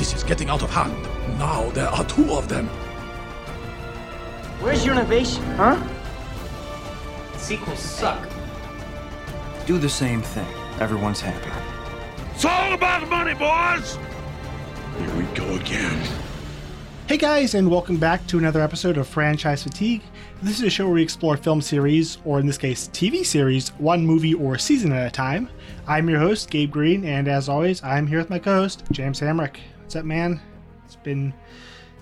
This is getting out of hand. Now there are two of them. Where's your innovation, huh? Sequels suck. Do the same thing. Everyone's happy. It's all about money, boys! Here we go again. Hey guys, and welcome back to another episode of Franchise Fatigue. This is a show where we explore film series, or in this case, TV series, one movie or season at a time. I'm your host, Gabe Green, and as always, I'm here with my co host, James Hamrick. What's up, man? It's been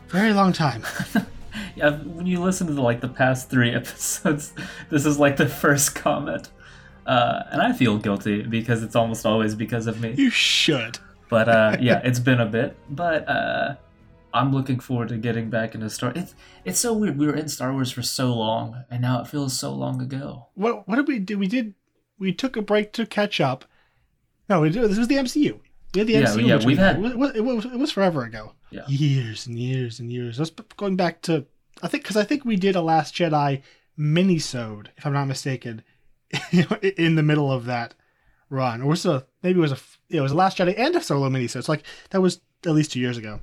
a very long time. Yeah, when you listen to the, like the past three episodes, this is like the first comment, uh, and I feel guilty because it's almost always because of me. You should. But uh, yeah, it's been a bit, but uh, I'm looking forward to getting back into Star. It's it's so weird. We were in Star Wars for so long, and now it feels so long ago. What what did we do? We did we took a break to catch up. No, we did, this was the MCU. We had the Yeah, MCU. yeah, which we've had- it was, it was it was forever ago. Yeah. years and years and years. Let's going back to I think because I think we did a Last Jedi mini-sode, if I'm not mistaken, in the middle of that run, or was it a, maybe it was a it was a Last Jedi and a solo mini-sode. It's like that was at least two years ago.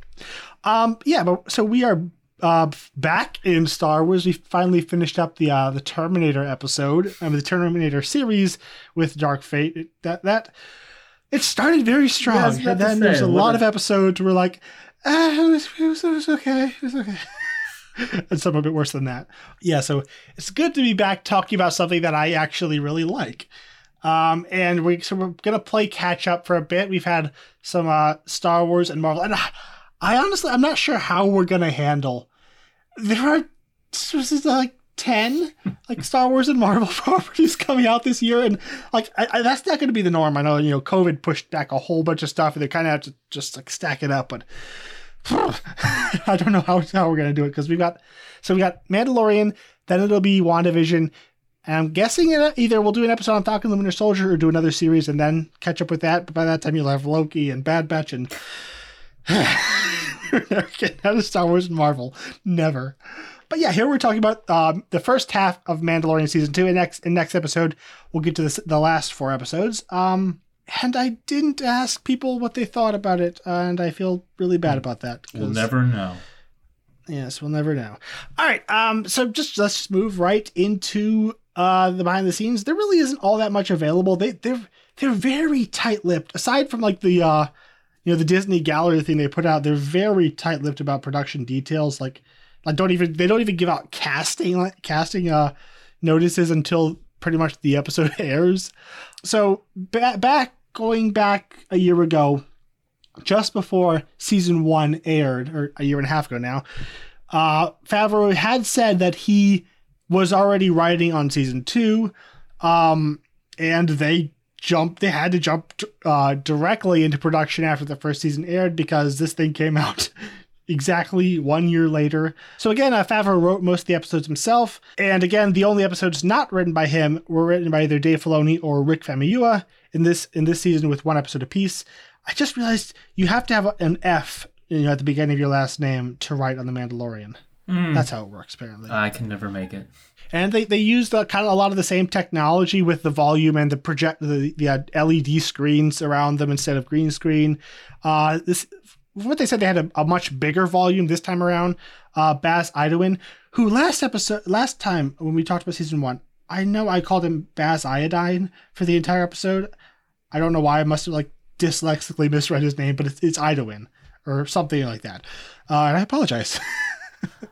Um, yeah, but so we are uh back in Star Wars. We finally finished up the uh the Terminator episode, I mean the Terminator series with Dark Fate. That that it started very strong, about and then there's a lot of episodes where like, ah, it was, it was, it was okay, it was okay. and some a bit worse than that. Yeah, so it's good to be back talking about something that I actually really like. Um, and we so we're gonna play catch up for a bit. We've had some uh, Star Wars and Marvel, and I, I honestly I'm not sure how we're gonna handle. There are this is like ten like Star Wars and Marvel properties coming out this year, and like I, I, that's not going to be the norm. I know you know COVID pushed back a whole bunch of stuff, and they kind of have to just like stack it up, but. I don't know how, how we're gonna do it because we've got so we got Mandalorian, then it'll be WandaVision, and I'm guessing either we'll do an episode on Falcon the Winter Soldier or do another series and then catch up with that. But by that time, you'll have Loki and Bad Batch and never getting out of Star Wars and Marvel. Never. But yeah, here we're talking about um, the first half of Mandalorian season two. And next, in next episode, we'll get to the, the last four episodes. Um, and I didn't ask people what they thought about it, and I feel really bad about that. We'll never know. Yes, we'll never know. All right, um, so just let's just move right into uh the behind the scenes. There really isn't all that much available. They they're they're very tight-lipped. Aside from like the uh you know the Disney gallery thing they put out, they're very tight-lipped about production details. Like like don't even they don't even give out casting like casting uh notices until pretty much the episode airs. So ba- back going back a year ago, just before season one aired, or a year and a half ago now, uh, Favreau had said that he was already writing on season two, um, and they jumped. They had to jump uh, directly into production after the first season aired because this thing came out exactly one year later. So again, uh, Favreau wrote most of the episodes himself, and again, the only episodes not written by him were written by either Dave Filoni or Rick Famuyiwa in this in this season with one episode apiece. I just realized you have to have an F you know, at the beginning of your last name to write on the Mandalorian. That's how it works, apparently. I can never make it. And they, they used the, kind of a lot of the same technology with the volume and the project the, the uh, LED screens around them instead of green screen. Uh, this what they said they had a, a much bigger volume this time around. Uh, Baz Idoine, who last episode last time when we talked about season one, I know I called him Baz Iodine for the entire episode. I don't know why I must have like dyslexically misread his name, but it's, it's Idoine or something like that. Uh, and I apologize.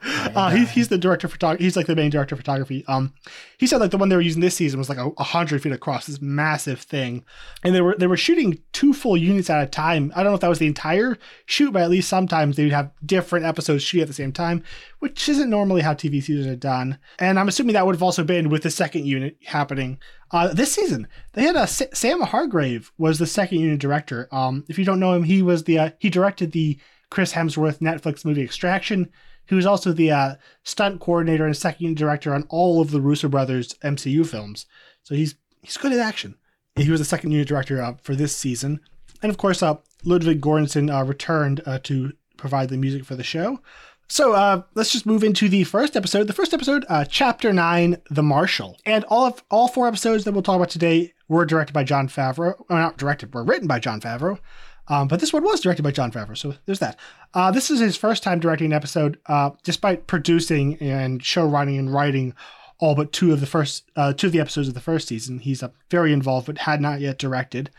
Uh, he, he's the director of photography. He's like the main director of photography. Um, he said like the one they were using this season was like a, a hundred feet across, this massive thing, and they were they were shooting two full units at a time. I don't know if that was the entire shoot, but at least sometimes they would have different episodes shoot at the same time, which isn't normally how TV seasons are done. And I'm assuming that would have also been with the second unit happening. Uh, this season they had a Sam Hargrave was the second unit director. Um, if you don't know him, he was the uh, he directed the Chris Hemsworth Netflix movie Extraction. He was also the uh, stunt coordinator and second director on all of the Russo brothers MCU films. So he's he's good at action. He was the second unit director uh, for this season, and of course, uh, Ludwig Göransson uh, returned uh, to provide the music for the show. So uh, let's just move into the first episode. The first episode, uh, Chapter Nine, The Marshal, and all of all four episodes that we'll talk about today were directed by Jon Favreau. Well, not directed, were written by Jon Favreau. Um, but this one was directed by Jon Favreau, so there's that. Uh, this is his first time directing an episode, uh, despite producing and show running and writing all but two of the first uh, two of the episodes of the first season. He's uh, very involved, but had not yet directed.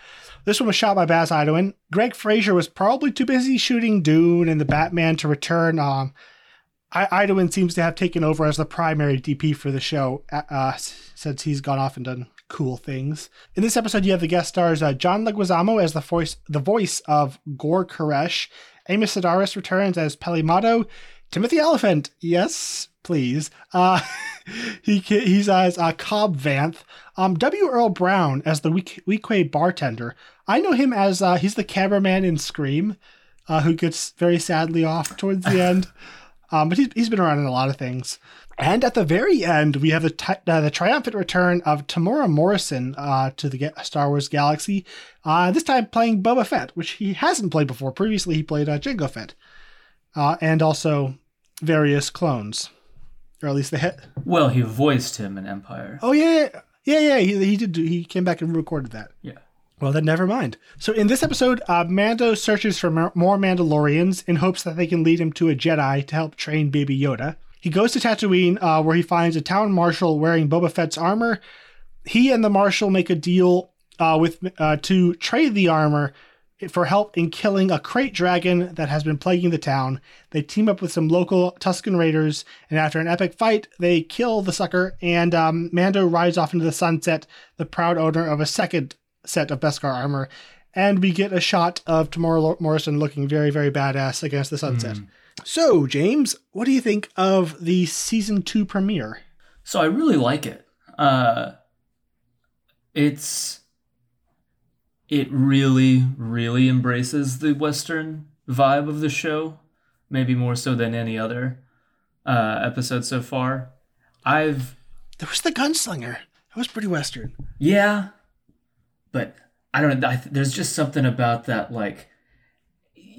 This one was shot by Baz Idoine. Greig Fraser was probably too busy shooting Dune and the Batman to return. Um, I- Idoine seems to have taken over as the primary DP for the show uh, uh, since he's gone off and done cool things. In this episode, you have the guest stars John Leguizamo as the voice the voice of Gor Koresh. Amy Sedaris returns as Peli Motto. Timothy Olyphant, yes, please. Uh, he he's as uh, Cobb Vanth. Um, W. Earl Brown as the Weequay bartender. I know him as uh, he's the cameraman in Scream, uh, who gets very sadly off towards the end. Um, but he's, he's been around in a lot of things. And at the very end, we have the, t- uh, the triumphant return of Temuera Morrison uh, to the Star Wars galaxy, uh, this time playing Boba Fett, which he hasn't played before. Previously, he played uh, Jango Fett, uh, and also various clones, or at least the head. Well, he voiced him in Empire. Oh yeah, yeah, yeah. He, he did. He came back and recorded that. Yeah. Well, then never mind. So in this episode, uh, Mando searches for more Mandalorians in hopes that they can lead him to a Jedi to help train Baby Yoda. He goes to Tatooine, uh, where he finds a town marshal wearing Boba Fett's armor. He and the marshal make a deal uh, with uh, to trade the armor for help in killing a krayt dragon that has been plaguing the town. They team up with some local Tusken raiders, and after an epic fight, they kill the sucker. And um, Mando rides off into the sunset, the proud owner of a second set of Beskar armor. And we get a shot of Temuera Morrison looking very, very badass against the sunset. Mm. So, James, what do you think of the season two premiere? So, I really like it. Uh, it's it really, really embraces the Western vibe of the show, maybe more so than any other uh, episode so far. I've there was the gunslinger. That was pretty Western. Yeah, but I don't know. I, there's just something about that, like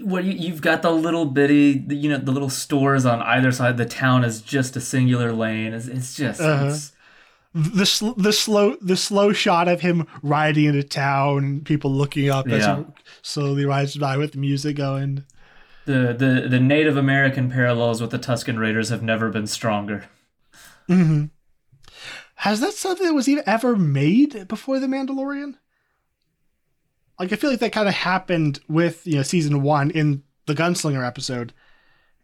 where you, you've got the little bitty, you know, the little stores on either side. The town is just a singular lane. It's, it's just uh-huh. it's, the sl- the slow the slow shot of him riding into town and people looking up yeah. as he slowly rides by with the music going. The, the the Native American parallels with the Tusken Raiders have never been stronger. Mm-hmm. Has that something that was even ever made before the Mandalorian? Like I feel like that kind of happened with you know season one in the Gunslinger episode,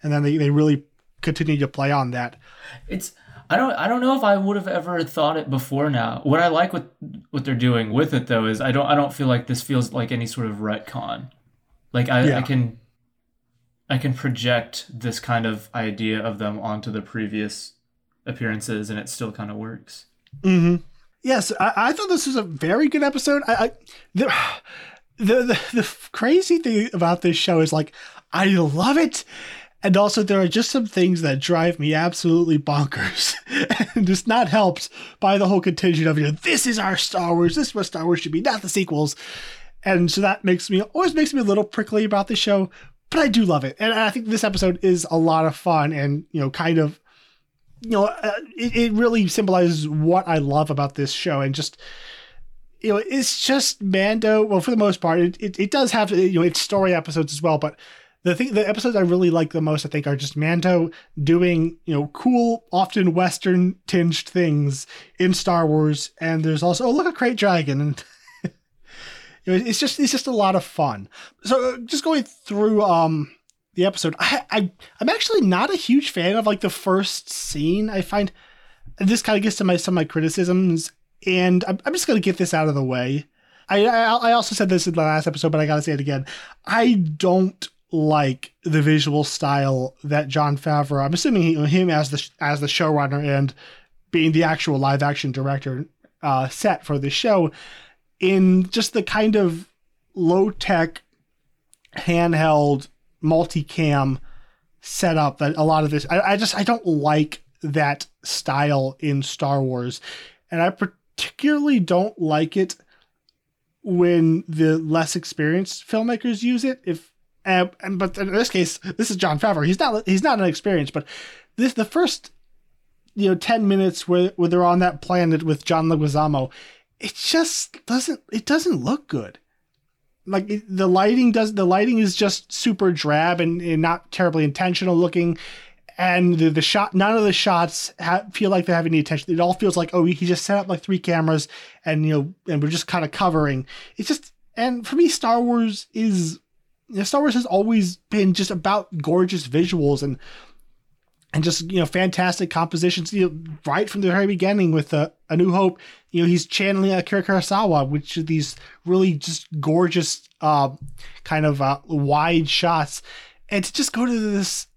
and then they, they really continued to play on that. It's I don't I don't know if I would have ever thought it before now. What I like with what they're doing with it though is I don't I don't feel like this feels like any sort of retcon. Like I, yeah. I can I can project this kind of idea of them onto the previous appearances and it still kind of works. Mm-hmm. Yes, I, I, thought this was a very good episode. I, I the, the, the the crazy thing about this show is like I love it, and also there are just some things that drive me absolutely bonkers, and it's not helped by the whole contingent of you know this is our Star Wars, this is what Star Wars should be, not the sequels, and so that makes me always makes me a little prickly about the show, but I do love it, and I think this episode is a lot of fun and you know kind of you know, uh, it, it really symbolizes what I love about this show and just you know, it's just Mando. Well, for the most part, it, it, it, does have you know its story episodes as well. But the thing, the episodes I really like the most, I think, are just Mando doing you know cool, often Western tinged things in Star Wars. And there's also oh look a krayt dragon, and you know, it's just it's just a lot of fun. So uh, just going through um the episode. I, I I'm actually not a huge fan of like the first scene. I find this kind of gets to my some of my criticisms, and I'm, I'm just gonna get this out of the way. I, I I also said this in the last episode, but I gotta say it again. I don't like the visual style that Jon Favreau. I'm assuming he, him as the as the showrunner and being the actual live action director uh, set for the show in just the kind of low tech handheld multicam setup that a lot of this I, I just I don't like that style in Star Wars. And I particularly don't like it when the less experienced filmmakers use it. If and but in this case, this is Jon Favreau. He's not he's not an experienced, but this the first you know ten minutes where where they're on that planet with John Leguizamo, it just doesn't it doesn't look good. Like the lighting does the lighting is just super drab and, and not terribly intentional looking. And the, the shot none of the shots ha- feel like they have any attention. It all feels like oh he just set up like three cameras and you know and we're just kind of covering. It's just and for me star wars is you know, star wars has always been just about gorgeous visuals and and just you know fantastic compositions you know right from the very beginning with uh, a new hope you know he's channeling akira kurosawa which are these really just gorgeous uh, kind of uh, wide shots. And to just go to this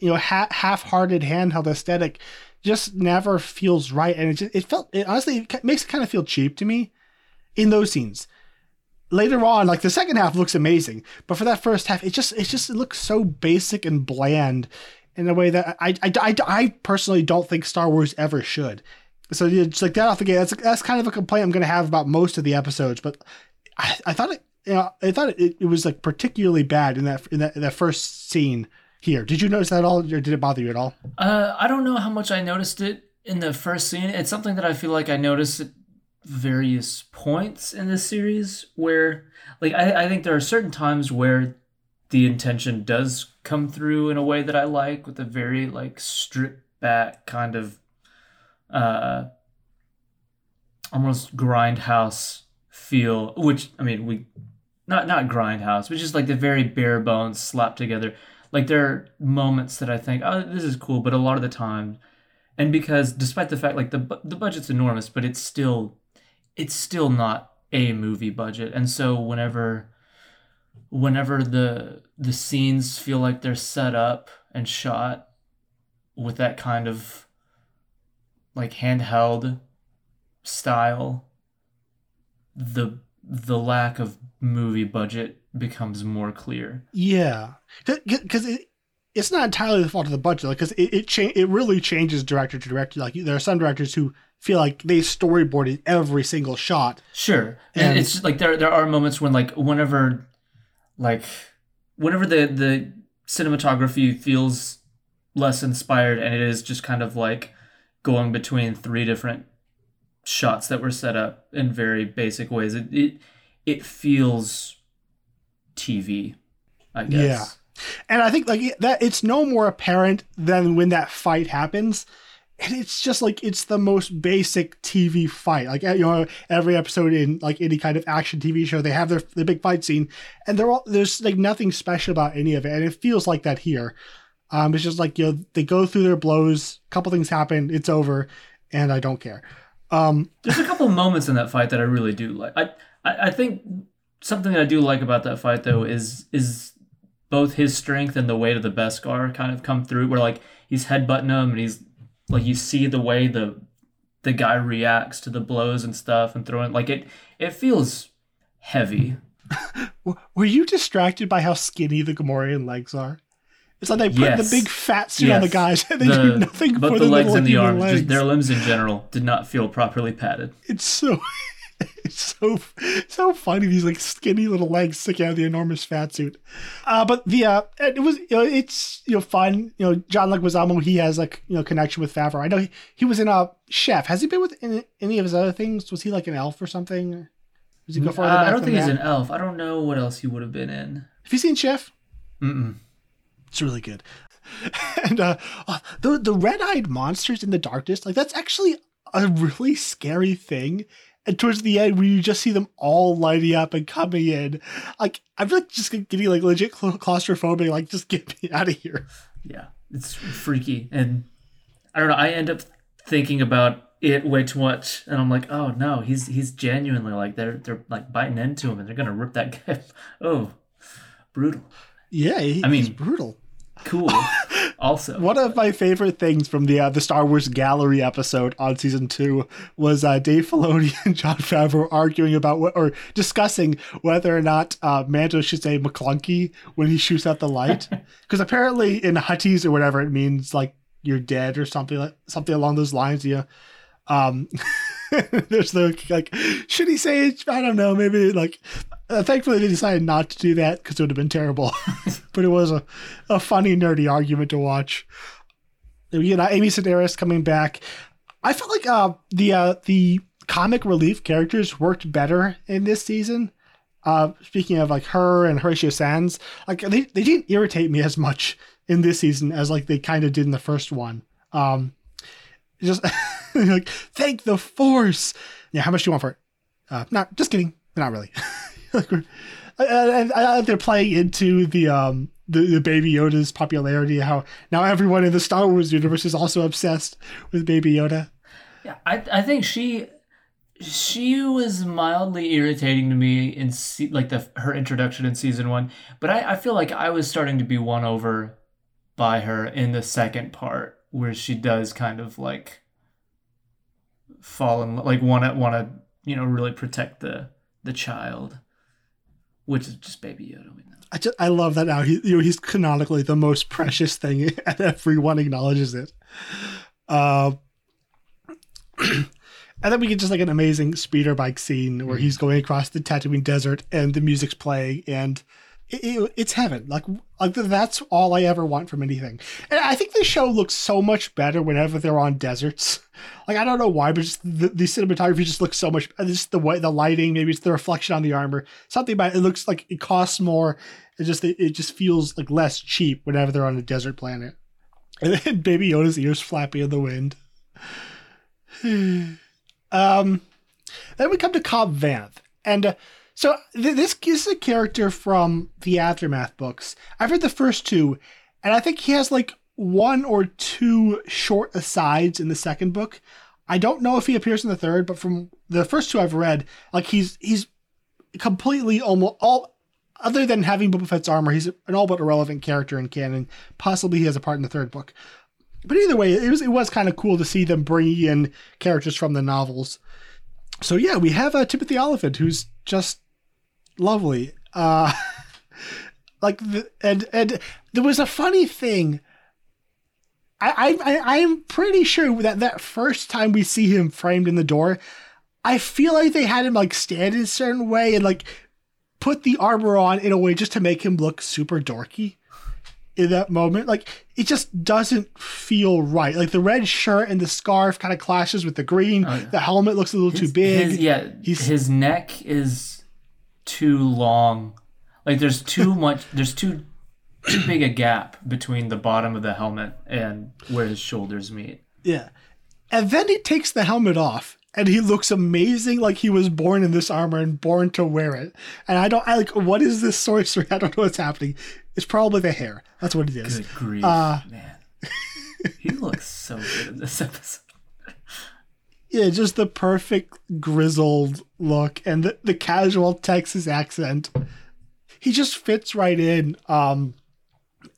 you know ha- half-hearted handheld aesthetic just never feels right. And it just it felt it honestly it makes it kind of feel cheap to me in those scenes. Later on like the second half looks amazing but for that first half it just it just it looks so basic and bland in a way that I, I, I, I personally don't think Star Wars ever should. So yeah, just like that off the gate, that's that's kind of a complaint I'm going to have about most of the episodes. But I, I thought it, you know, I thought it, it was like particularly bad in that in that, in that first scene here. Did you notice that at all, or did it bother you at all? Uh, I don't know how much I noticed it in the first scene. It's something that I feel like I noticed at various points in this series where, like, I, I think there are certain times where the intention does come through in a way that I like with a very like stripped back kind of uh almost grindhouse feel which I mean we not not grindhouse but just like the very bare bones slapped together. Like there are moments that I think oh this is cool but a lot of the time and because despite the fact like the the budget's enormous but it's still it's still not a movie budget. And so whenever whenever the the scenes feel like they're set up and shot with that kind of like handheld style the the lack of movie budget becomes more clear. Yeah. Because it, it's not entirely the fault of the budget because like, it it, cha- it really changes director to director. Like there are some directors who feel like they storyboarded every single shot. Sure. And, and it's like there there are moments when like whenever like whenever the the cinematography feels less inspired and it is just kind of like going between three different shots that were set up in very basic ways. It it, it feels tv i guess. Yeah. And i think like that it's no more apparent than when that fight happens and it's just like it's the most basic TV fight. Like you know, every episode in like any kind of action TV show, they have their the big fight scene, and they're all there's like nothing special about any of it, and it feels like that here. Um, it's just like you know they go through their blows, a couple things happen, it's over, and I don't care. Um, there's a couple moments in that fight that I really do like. I, I I think something that I do like about that fight though is is both his strength and the weight of the Beskar kind of come through. Where like he's headbutting him and he's like you see the way the the guy reacts to the blows and stuff and throwing like it it feels heavy. Were you distracted by how skinny the Gamorrean legs are? It's like they put yes. the big fat suit yes. on the guys and they the, do nothing but the legs and the arms. Legs. Just their limbs in general did not feel properly padded. It's so it's so so funny. These like skinny little legs sticking out of the enormous fat suit. Uh, but the uh, it was you know it's you know fun. You know John Leguizamo he has like you know connection with Favreau. I know he, he was in a Chef. Has he been with any, any of his other things? Was he like an elf or something? Was he go further uh, I don't think that? he's an elf. I don't know what else he would have been in. Have you seen Chef? Mm. It's really good. and uh, oh, the the red eyed monsters in the darkness, like that's actually a really scary thing and towards the end where you just see them all lighting up and coming in like i'm like just getting like legit claustrophobic like just get me out of here. Yeah it's freaky. And i don't know i end up thinking about it way too much and i'm like oh no he's he's genuinely like they're they're like biting into him and they're gonna rip that guy oh brutal. Yeah he, i mean brutal. cool also one of my favorite things from the uh, the Star Wars gallery episode on season two was uh, Dave Filoni and Jon Favreau arguing about what or discussing whether or not uh, Mando should say McClunky when he shoots out the light because apparently in Huttese or whatever it means like you're dead or something like something along those lines. Yeah. Um, there's the like, should he say it? I don't know. Maybe like uh, thankfully, they decided not to do that because it would have been terrible. but it was a, a funny, nerdy argument to watch. You know, Amy Sedaris coming back. I felt like uh, the uh, the comic relief characters worked better in this season. uh, speaking of like her and Horatio Sanz, like they, they didn't irritate me as much in this season as like they kind of did in the first one. Um, just like thank the force. Yeah, how much do you want for it? Uh, not just kidding. Not really. I, they're playing into the um the, the Baby Yoda's popularity. How now everyone in the Star Wars universe is also obsessed with Baby Yoda. Yeah, I I think she she was mildly irritating to me in se- like the her introduction in season one, but I, I feel like I was starting to be won over by her in the second part where she does kind of like fall in like want to want to you know really protect the the child, which is just Baby Yoda. I just I love that now. He you know he's canonically the most precious thing, and everyone acknowledges it. Uh, and then we get just like an amazing speeder bike scene where he's going across the Tatooine desert and the music's playing and it, it, it's heaven. Like like that's all I ever want from anything. And I think the show looks so much better whenever they're on deserts. Like I don't know why, but just the, the cinematography just looks so much. Just the way the lighting, maybe it's the reflection on the armor. Something about it, it looks like it costs more it just it, just feels like less cheap whenever they're on a desert planet. And then Baby Yoda's ears flapping in the wind. um, then we come to Cobb Vanth, and uh, so th- this is a character from the Aftermath books. I've read the first two, and I think he has like one or two short asides in the second book. I don't know if he appears in the third, but from the first two I've read, like he's he's completely almost all other than having Boba Fett's armor, he's an all but irrelevant character in canon. Possibly he has a part in the third book. But either way, it was it was kind of cool to see them bringing in characters from the novels. So yeah, we have uh, Timothy Olyphant, who's just lovely. Uh, like the, and and there was a funny thing. I I I'm pretty sure that that first time we see him framed in the door, I feel like they had him like stand in a certain way and like put the armor on in a way just to make him look super dorky in that moment. Like it just doesn't feel right. Like the red shirt and the scarf kind of clashes with the green. Oh, yeah. The helmet looks a little his, too big. His, yeah, He's, his neck is too long. Like there's too much. There's too too big a gap between the bottom of the helmet and where his shoulders meet. Yeah, and then he takes the helmet off and he looks amazing like he was born in this armor and born to wear it. And i don't i like what is this sorcery? I don't know what's happening. It's probably the hair. That's what it is. Good grief uh, man. He looks so good in this episode yeah just the perfect grizzled look and the, the casual texas accent. He just fits right in um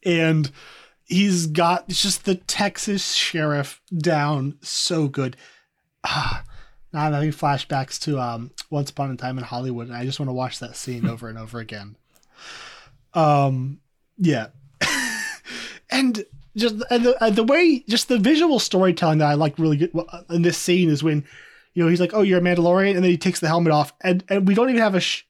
and he's got just the texas sheriff down so good. Ah now I'm having flashbacks to um, Once Upon a Time in Hollywood, and I just want to watch that scene over and over again. Um, yeah, and just and the, and the way, just the visual storytelling that I like really good in this scene is when, you know, he's like, "Oh, you're a Mandalorian," and then he takes the helmet off, and and we don't even have a sh-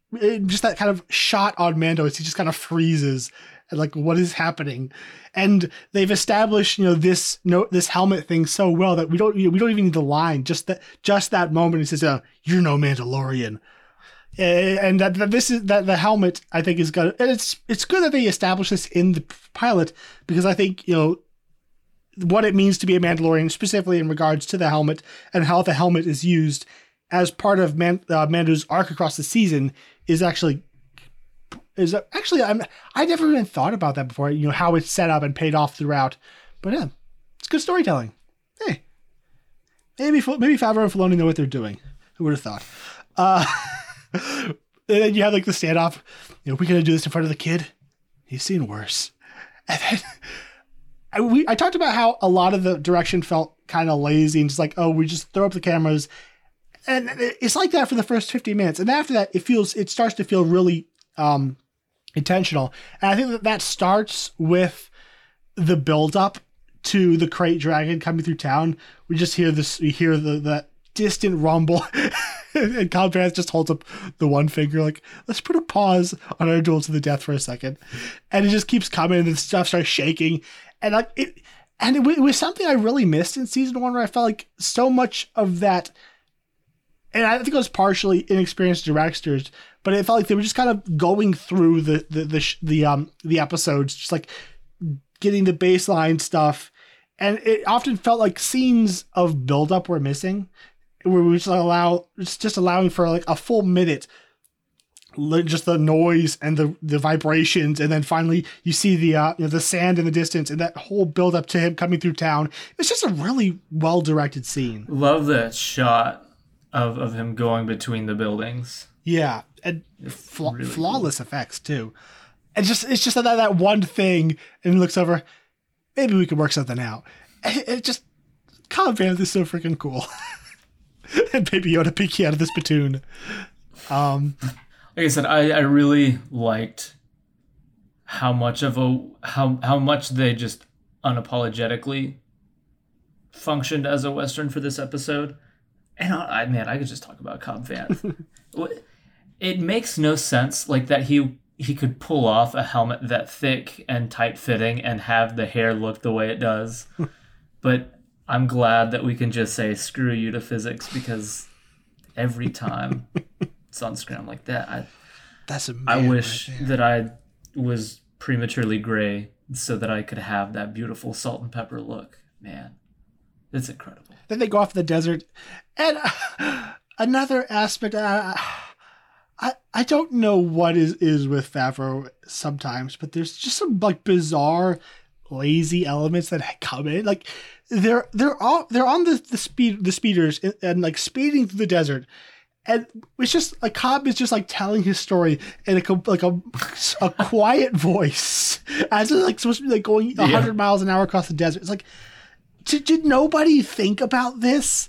just that kind of shot on Mando. He just kind of freezes like what is happening and they've established you know this no this helmet thing so well that we don't you know, we don't even need the line just that just that moment he says uh, you're no mandalorian and that, that, this is that the helmet i think is good and it's it's good that they establish this in the pilot because i think you know what it means to be a mandalorian specifically in regards to the helmet and how the helmet is used as part of Man, uh, mando's arc across the season is actually is actually I'm I never even thought about that before. You know how it's set up and paid off throughout, but yeah, it's good storytelling. Hey, maybe maybe Favreau and Filoni know what they're doing. Who would have thought? Uh, and then you have like the standoff. You know, we gonna do this in front of the kid. He's seen worse. And then I, we I talked about how a lot of the direction felt kind of lazy and just like oh we just throw up the cameras. And it's like that for the first 50 minutes. And after that, it feels, it starts to feel really um, intentional. And I think that that starts with the build up to the krayt dragon coming through town. We just hear this, we hear the, the distant rumble. and Vanth just holds up the one finger, like, let's put a pause on our duel to the death for a second. And it just keeps coming, and the stuff starts shaking. And like it, and it, it was something I really missed in season one, where I felt like so much of that and I think it was partially inexperienced directors, but it felt like they were just kind of going through the the the, the um the episodes, just like getting the baseline stuff, and it often felt like scenes of buildup were missing, where we just allow it's just allowing for like a full minute just the noise and the the vibrations and then finally you see the uh, you know, the sand in the distance and that whole build up to him coming through town. It's just a really well directed scene. Love that shot of, of him going between the buildings. Yeah and fla- really flawless cool. effects too. And just it's just that that one thing and he looks over maybe we could work something out. It, it just Vanth is so freaking cool and Baby Yoda peeking out of this platoon um like I said, I, I really liked how much of a how how much they just unapologetically functioned as a western for this episode. And I, I man, I could just talk about Cobb Vanth. it makes no sense like that he he could pull off a helmet that thick and tight fitting and have the hair look the way it does. but I'm glad that we can just say screw you to physics because every time it's on screen like that. I, That's a I wish right that I was prematurely gray so that I could have that beautiful salt and pepper look. Man, it's incredible. Then they go off the desert, and uh, another aspect. Uh, I I don't know what is is with Favreau sometimes, but there's just some like bizarre, lazy elements that come in. Like they're they're all they're on the the speed the speeders and, and like speeding through the desert, and it's just like Cobb is just like telling his story in a like a, a quiet voice as it's like supposed to be like going 100 yeah. miles an hour across the desert. It's like, did, did nobody think about this?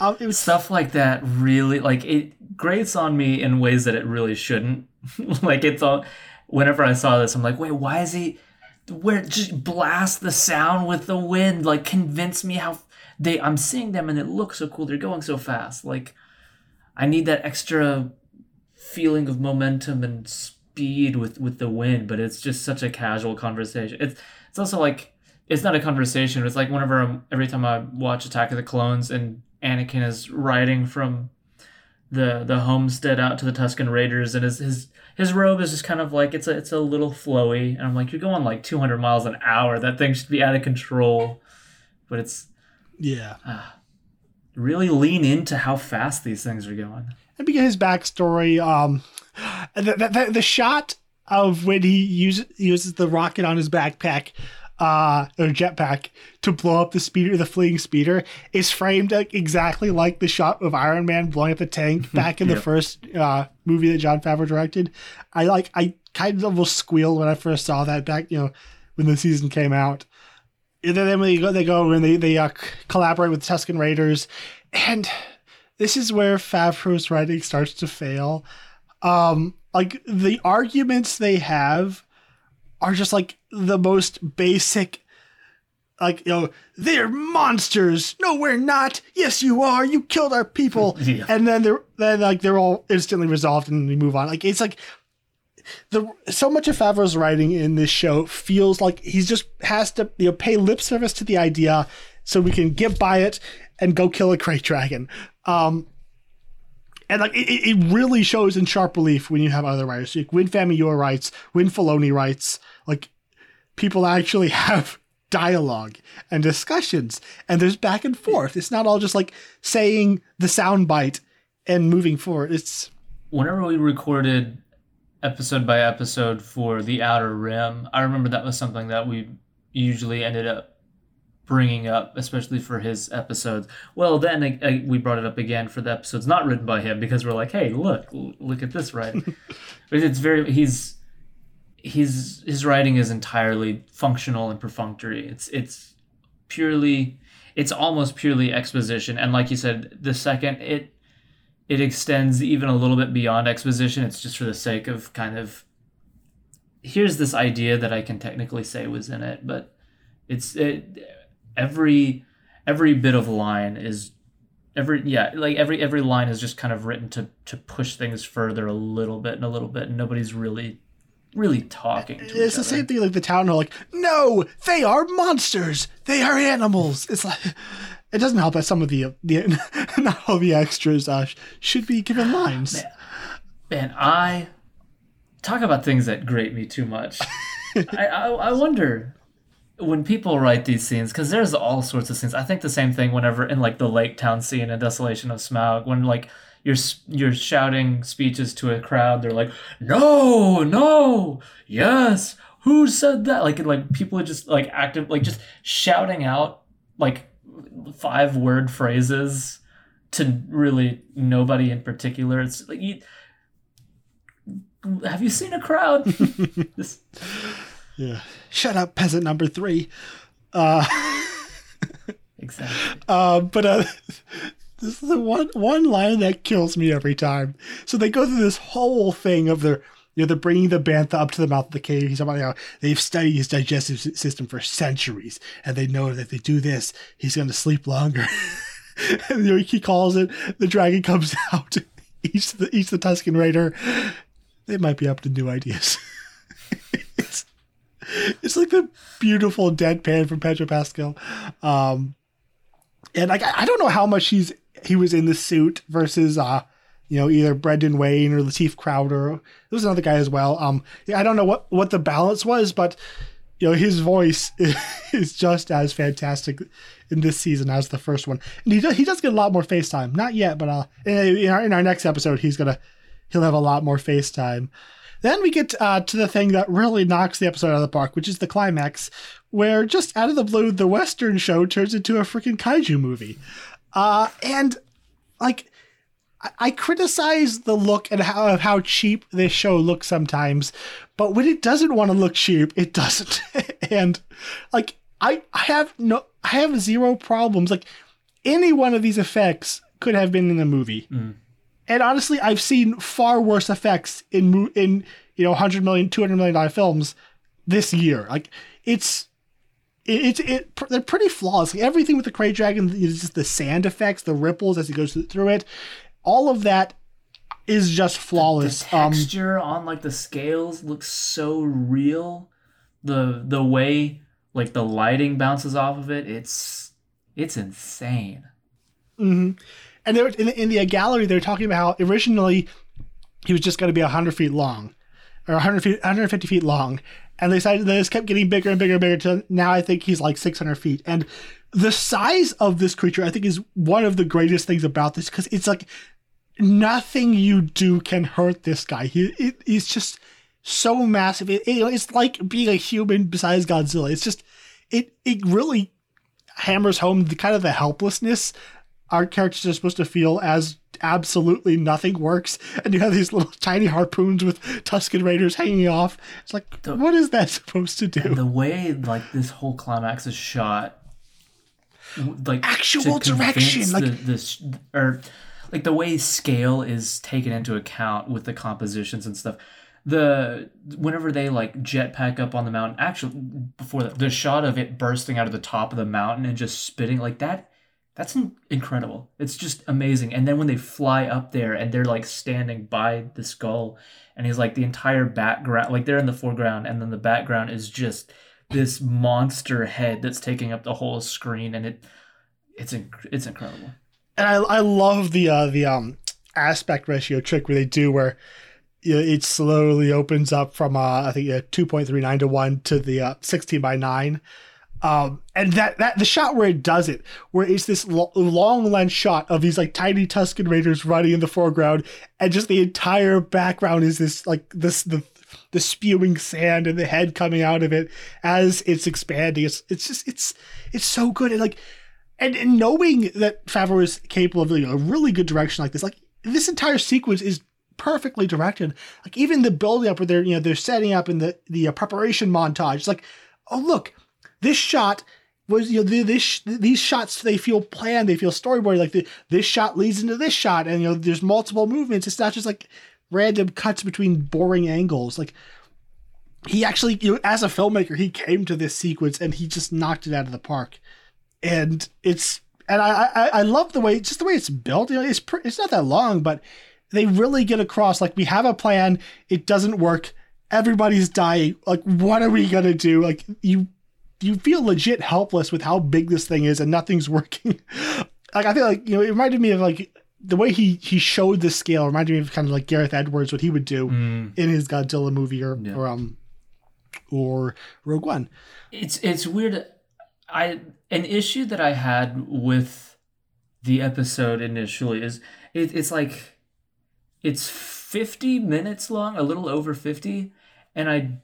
Um, it was stuff like that. Really, like it grates on me in ways that it really shouldn't. like it's all. Whenever I saw this, I'm like, wait, why is he? Where just blast the sound with the wind? Like convince me how they. I'm seeing them and it looks so cool. They're going so fast. Like I need that extra feeling of momentum and speed with with the wind, but it's just such a casual conversation. It's it's also like it's not a conversation. It's like whenever I'm, every time I watch Attack of the Clones and Anakin is riding from the the homestead out to the Tusken Raiders, and his his his robe is just kind of like it's a it's a little flowy, and I'm like, you're going like 200 miles an hour. That thing should be out of control, but it's yeah. Uh, really lean into how fast these things are going. And because his backstory, um, the, the, the shot of when he uses uses the rocket on his backpack, uh, or jetpack to blow up the speeder, the fleeing speeder, is framed exactly like the shot of Iron Man blowing up the tank back in the first uh, movie that Jon Favreau directed. I like, I kind of almost squealed when I first saw that back, you know, when the season came out And then they go, they go and they they uh, collaborate with Tusken Raiders, and this is where Favreau's writing starts to fail. Um, like the arguments they have are just like the most basic. Like you know, they're monsters. No, we're not. Yes, you are. You killed our people. yeah. And then they're then like they're all instantly resolved and we move on. Like it's like the so much of Favreau's writing in this show feels like he's just has to you know pay lip service to the idea so we can get by it and go kill a krayt dragon. Um, and like it, it really shows in sharp relief when you have other writers. Like Win Famuyiwa writes, Win Filoni writes, like people actually have dialogue and discussions and there's back and forth. It's not all just like saying the soundbite and moving forward. It's whenever we recorded episode by episode for the Outer Rim. I remember that was something that we usually ended up bringing up, especially for his episodes. Well, then I, I, we brought it up again for the episodes not written by him because we're like, hey, look, look at this right? it's very he's he's his writing is entirely functional and perfunctory. It's it's purely it's almost purely exposition and like you said the second it it extends even a little bit beyond exposition. It's just for the sake of kind of here's this idea that I can technically say was in it, but it's it, every every bit of line is every yeah like every every line is just kind of written to to push things further a little bit and a little bit and nobody's really really talking it's the other. same thing like the town hall like no they are monsters they are animals it's like it doesn't help that some of the the not all the extras uh, should be given lines. Man, man, I talk about things that grate me too much. I, I I wonder when people write these scenes because there's all sorts of scenes. I think the same thing whenever in like the lake town scene in Desolation of Smaug when like you're you're shouting speeches to a crowd. They're like, no, no, yes. Who said that? Like like people are just like active like just shouting out like five word phrases to really nobody in particular. It's like you have you seen a crowd? this... Yeah. Shut up, peasant number three. Uh, exactly. Uh, but uh, this is the one one line that kills me every time. So they go through this whole thing of their you know, they're bringing the bantha up to the mouth of the cave. He's about, you know, they've studied his digestive system for centuries, and they know that if they do this, he's going to sleep longer. and you know, he calls it. The dragon comes out, eats the eats the Tusken Raider. They might be up to new ideas. it's it's like the beautiful deadpan from Pedro Pascal, um, and like I, I don't know how much he's he was in the suit versus uh you know, either Brendan Wayne or Lateef Crowder. There was another guy as well. Um, I don't know what, what the balance was, but you know, his voice is just as fantastic in this season as the first one. And he does, he does get a lot more FaceTime. Not yet, but uh, in our, in our next episode, he's gonna he'll have a lot more FaceTime. Then we get uh, to the thing that really knocks the episode out of the park, which is the climax, where just out of the blue, the Western show turns into a freaking kaiju movie. Uh, and like I criticize the look and how of how cheap this show looks sometimes, but when it doesn't want to look cheap, it doesn't. and like I, I have no I have zero problems. Like any one of these effects could have been in the movie. Mm. And honestly, I've seen far worse effects in in you know 100 million 200 million dollar films this year. Like it's it's it, it, they're pretty flawless. Like everything with the Krayt Dragon is just the sand effects, the ripples as he goes through it all of that is just flawless. The, the um, texture um, on like the scales looks so real. The the way like the lighting bounces off of it, it's it's insane. Mm-hmm. And there in, in the gallery, they're talking about how originally he was just going to be hundred feet long, or 100 feet, 150 feet long, and they decided they just kept getting bigger and bigger and bigger. To now, I think he's like 600 feet, and the size of this creature, I think, is one of the greatest things about this because it's like nothing you do can hurt this guy. He it, he's just so massive. It, it, it's like being a human besides Godzilla. It's just it it really hammers home the kind of the helplessness our characters are supposed to feel as absolutely nothing works and you have these little tiny harpoons with Tusken Raiders hanging off. It's like the, what is that supposed to do? The way like this whole climax is shot like actual direction like this or like the way scale is taken into account with the compositions and stuff the whenever they like jetpack up on the mountain actually before the, the shot of it bursting out of the top of the mountain and just spitting like that that's incredible. It's just amazing. And then when they fly up there and they're like standing by the skull and he's like the entire background like they're in the foreground and then the background is just this monster head that's taking up the whole screen and it it's inc- it's incredible. And I I love the uh, the um aspect ratio trick where they do where you know, it slowly opens up from uh, I think uh, two point three nine to one to the uh, sixteen by nine. Um, and that, that the shot where it does it, where it's this lo- long lens shot of these like tiny Tusken Raiders running in the foreground, and just the entire background is this like this the the spewing sand and the head coming out of it as it's expanding. It's it's just it's it's so good and like and, and knowing that Favreau is capable of a really good direction like this, like this entire sequence is perfectly directed. Like even the building up where they're you know they're setting up in the the uh, preparation montage. It's like, oh look, this shot was you know this these shots they feel planned, they feel storyboard. Like the, this shot leads into this shot, and you know there's multiple movements. It's not just like random cuts between boring angles. Like he actually, you know, as a filmmaker, he came to this sequence and he just knocked it out of the park and it's and I, I I love the way just the way it's built. You know, it's it's not that long, but they really get across like we have a plan. It doesn't work. Everybody's dying. Like, what are we gonna do? Like, you you feel legit helpless with how big this thing is and nothing's working. like I feel like you know it reminded me of like the way he he showed the scale reminded me of kind of like Gareth Edwards what he would do Mm. in his Godzilla movie or Yeah. or um or Rogue One. it's it's weird. I an issue that I had with the episode initially is it, it's like it's 50 minutes long, a little over 50, and I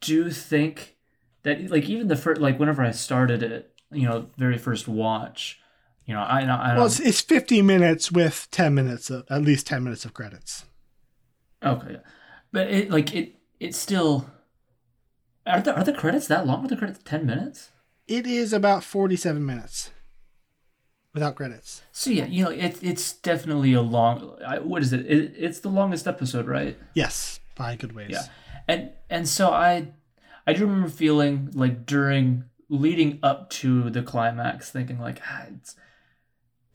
do think that like even the first like whenever I started it, you know, very first watch, you know, I I Well, it's, it's 50 minutes with 10 minutes of at least 10 minutes of credits. Okay, but it like it it's still are the are the credits that long? Are the credits ten minutes? It is about 47 minutes without credits. So yeah, you know it it's definitely a long. I, what is it? it? It's the longest episode, right? Yes, by good ways. Yeah, and and so I I do remember feeling like during leading up to the climax, thinking like ah, it's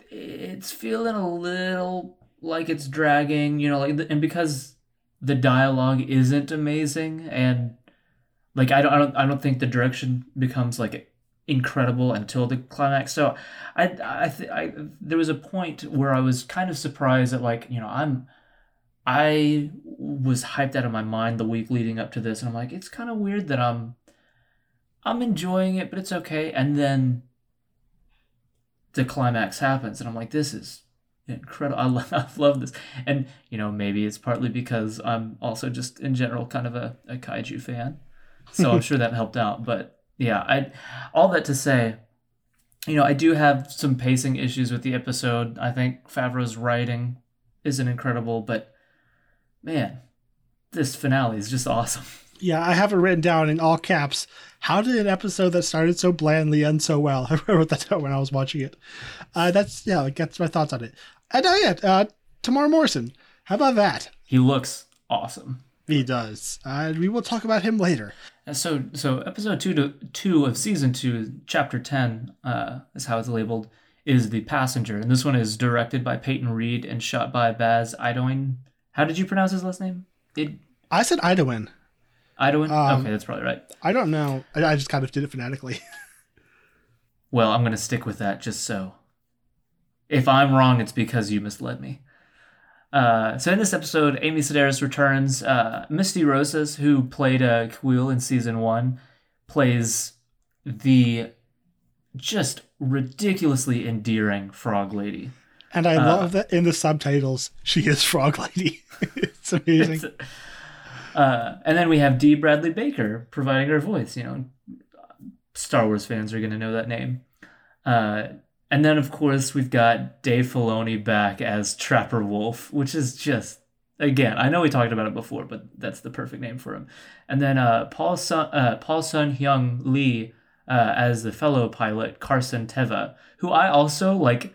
it's feeling a little like it's dragging, you know, like and because the dialogue isn't amazing and like I don't I don't I don't think the direction becomes like incredible until the climax. So I I, th- I there was a point where I was kind of surprised that like, you know, I'm I was hyped out of my mind the week leading up to this and I'm like it's kind of weird that I'm I'm enjoying it but it's okay. And then the climax happens and I'm like this is incredible I love, I love this. And you know maybe it's partly because I'm also just in general kind of a, a kaiju fan. So I'm sure that helped out. But yeah I all that to say you know I do have some pacing issues with the episode. I think Favreau's writing isn't incredible but man this finale is just awesome Yeah, I have it written down in all caps. How did an episode that started so blandly end so well? I wrote that down when I was watching it. Uh, that's yeah, like that's my thoughts on it. And oh yeah, uh, Temuera Morrison. How about that? he looks awesome He does. Uh, we will talk about him later. And so so episode two to two of season two, chapter ten, uh, is how it's labeled, is the passenger, and this one is directed by Peyton Reed and shot by Baz Idoine. How did you pronounce his last name? It I said Idowin. Idoine. Um, okay, that's probably right. I don't know. I, I just kind of did it phonetically. Well, I'm gonna stick with that just so. If I'm wrong, it's because you misled me. Uh, so in this episode, Amy Sedaris returns. Uh, Misty Rosas, who played uh, Kuiil in season one, plays the just ridiculously endearing Frog Lady. And I love that in the subtitles, she is Frog Lady. it's amazing. It's- uh, and then we have Dee Bradley Baker providing her voice. You know, Star Wars fans are going to know that name. Uh, and then, of course, we've got Dave Filoni back as Trapper Wolf, which is just, again, I know we talked about it before, but that's the perfect name for him. And then uh, Paul Sun, uh, Paul Sun Hyung Lee uh, as the fellow pilot Carson Teva, who I also like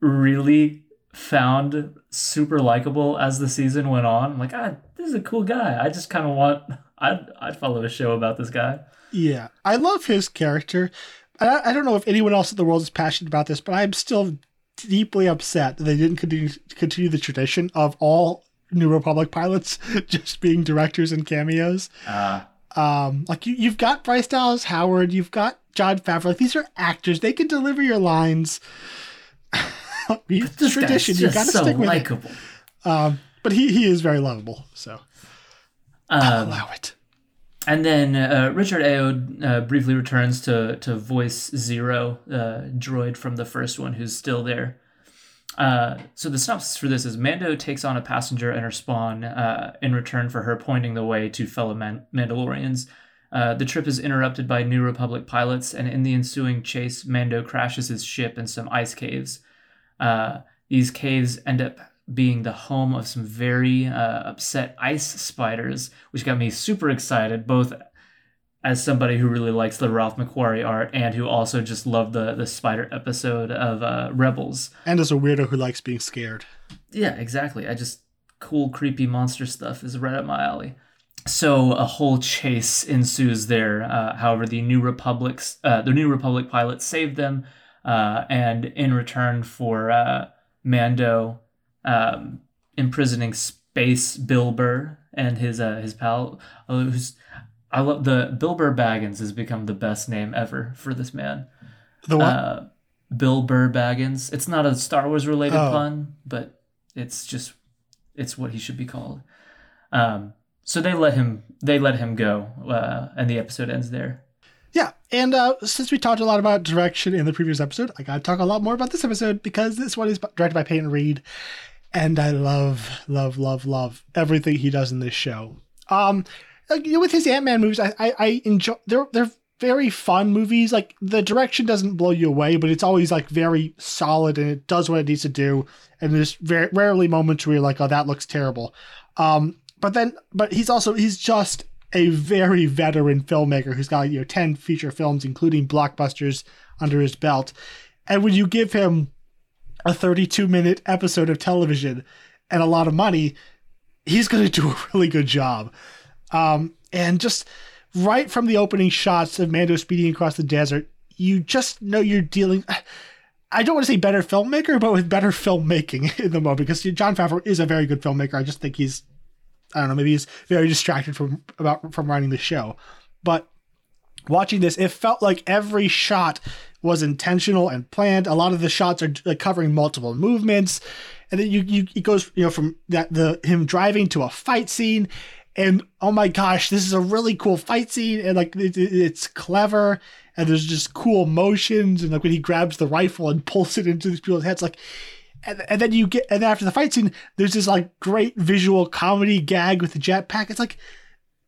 really found super likable as the season went on. I'm like, ah, this is a cool guy. I just kind of want, I'd, I'd follow a show about this guy. Yeah, I love his character. I, I don't know if anyone else in the world is passionate about this, but I'm still deeply upset that they didn't continue continue the tradition of all New Republic pilots just being directors and cameos. Uh, Um, like you, you've got Bryce Dallas Howard, you've got Jon Favreau. Like these are actors; they can deliver your lines. it's this tradition. You got to so stick with likable. it. Um, but he he is very lovable, so Um, allow it. And then uh, Richard Ayoade uh, briefly returns to, to voice Zero, uh, droid from the first one, who's still there. Uh, so the synopsis for this is Mando takes on a passenger and her spawn uh, in return for her pointing the way to fellow Man- Mandalorians. Uh, the trip is interrupted by New Republic pilots, and in the ensuing chase, Mando crashes his ship in some ice caves. Uh, these caves end up being the home of some very uh, upset ice spiders, which got me super excited, both as somebody who really likes the Ralph McQuarrie art and who also just loved the the spider episode of uh, Rebels. And as a weirdo who likes being scared. Yeah, exactly. I just cool, creepy monster stuff is right up my alley. So a whole chase ensues there. Uh, however, the New Republic's uh, the New Republic pilots save them, uh, and in return for uh, Mando um, imprisoning Space Bilber and his uh, his pal, uh, who's I love the Bill Burr Baggins has become the best name ever for this man. The what? Uh, Bill Burr Baggins. It's not a Star Wars related Oh. pun, but it's just it's what he should be called. Um, so they let him they let him go, uh, and the episode ends there. Yeah, and uh, since we talked a lot about direction in the previous episode, I gotta talk a lot more about this episode because this one is directed by Peyton Reed, and I love, love, love, love everything he does in this show. Um, like, you know, with his Ant Man movies, I, I, I enjoy. They're they're very fun movies. Like the direction doesn't blow you away, but it's always like very solid and it does what it needs to do. And there's very rarely moments where you're like, oh, that looks terrible. Um, but then, but he's also he's just a very veteran filmmaker who's got you know 10 feature films including blockbusters under his belt and when you give him a 32 minute episode of television and a lot of money he's going to do a really good job um, and just right from the opening shots of mando speeding across the desert you just know you're dealing I don't want to say better filmmaker, but with better filmmaking in the moment because Jon Favreau is a very good filmmaker. I just think he's I don't know, maybe he's very distracted from about from writing the show. But watching this, it felt like every shot was intentional and planned. A lot of the shots are like covering multiple movements, and then you you it goes you know from that the him driving to a fight scene, and oh my gosh, this is a really cool fight scene, and like it, it- it's clever, and there's just cool motions, and like when he grabs the rifle and pulls it into these people's heads, like and, and then you get and then after the fight scene there's this like great visual comedy gag with the jetpack. It's like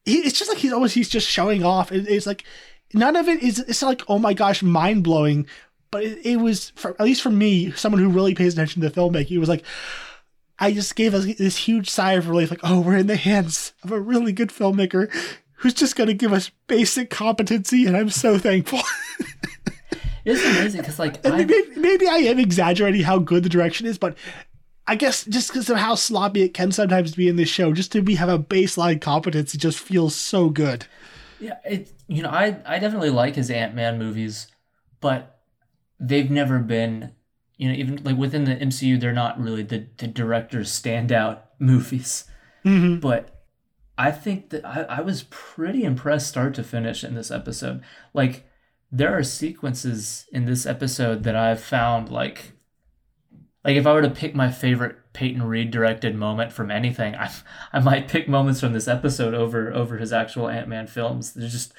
he, it's just like he's almost he's just showing off. It, it's like none of it is it's like oh my gosh mind-blowing. But it, it was for at least for me someone who really pays attention to filmmaking it was like i just gave us this huge sigh of relief like oh we're in the hands of a really good filmmaker who's just going to give us basic competency and i'm so thankful It's amazing because like maybe, maybe I am exaggerating how good the direction is, but I guess just because of how sloppy it can sometimes be in this show, just to be have a baseline competence, it just feels so good. Yeah, it you know, I I definitely like his Ant Man movies, but they've never been you know, even like within the MCU, they're not really the, the director's standout movies. Mm-hmm. But I think that I, I was pretty impressed start to finish in this episode. Like there are sequences in this episode that I've found like like if I were to pick my favorite Peyton Reed directed moment from anything, I I might pick moments from this episode over over his actual Ant Man films. There's just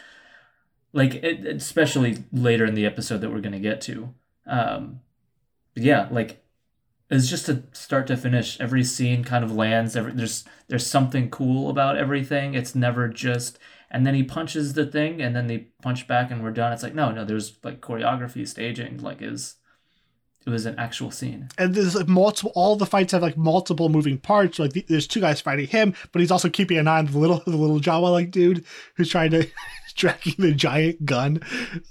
like it, especially later in the episode that we're gonna get to. Um, yeah, like it's just a start to finish. Every scene kind of lands. Every there's there's something cool about everything. It's never just and then he punches the thing and then they punch back and we're done. It's like no, no. There's like choreography, staging. Like is it was an actual scene. And there's like multiple. All the fights have like multiple moving parts. Like the, there's two guys fighting him, but he's also keeping an eye on the little the little Jawa like dude who's trying to tracking the giant gun.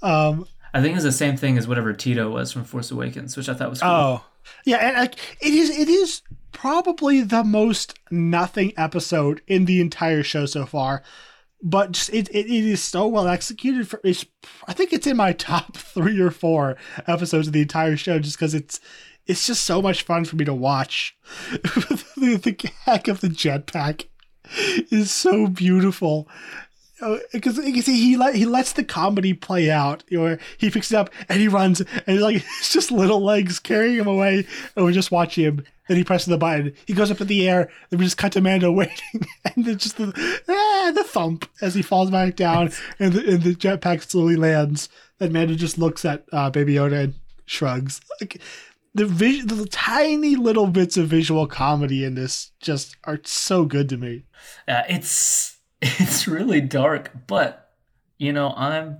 Um, I think it's the same thing as whatever Teedo was from Force Awakens, which I thought was cool. Oh, yeah, and like it is, it is probably the most nothing episode in the entire show so far. But just, it, it it is so well executed. For it's, I think it's in my top three or four episodes of the entire show, just because it's it's just so much fun for me to watch. the, the gag of the jetpack is so beautiful because you can see he let he lets the comedy play out. Or he picks it up and he runs, and he's like it's just little legs carrying him away, and we just watch him. Then he presses the button. He goes up in the air. Then we just cut to Mando waiting, and then just the ah, the thump as he falls back down, and the, and the jetpack slowly lands. Then Mando just looks at uh, Baby Yoda and shrugs. Like the vis- the tiny little bits of visual comedy in this just are so good to me. Uh, it's it's really dark, but you know I'm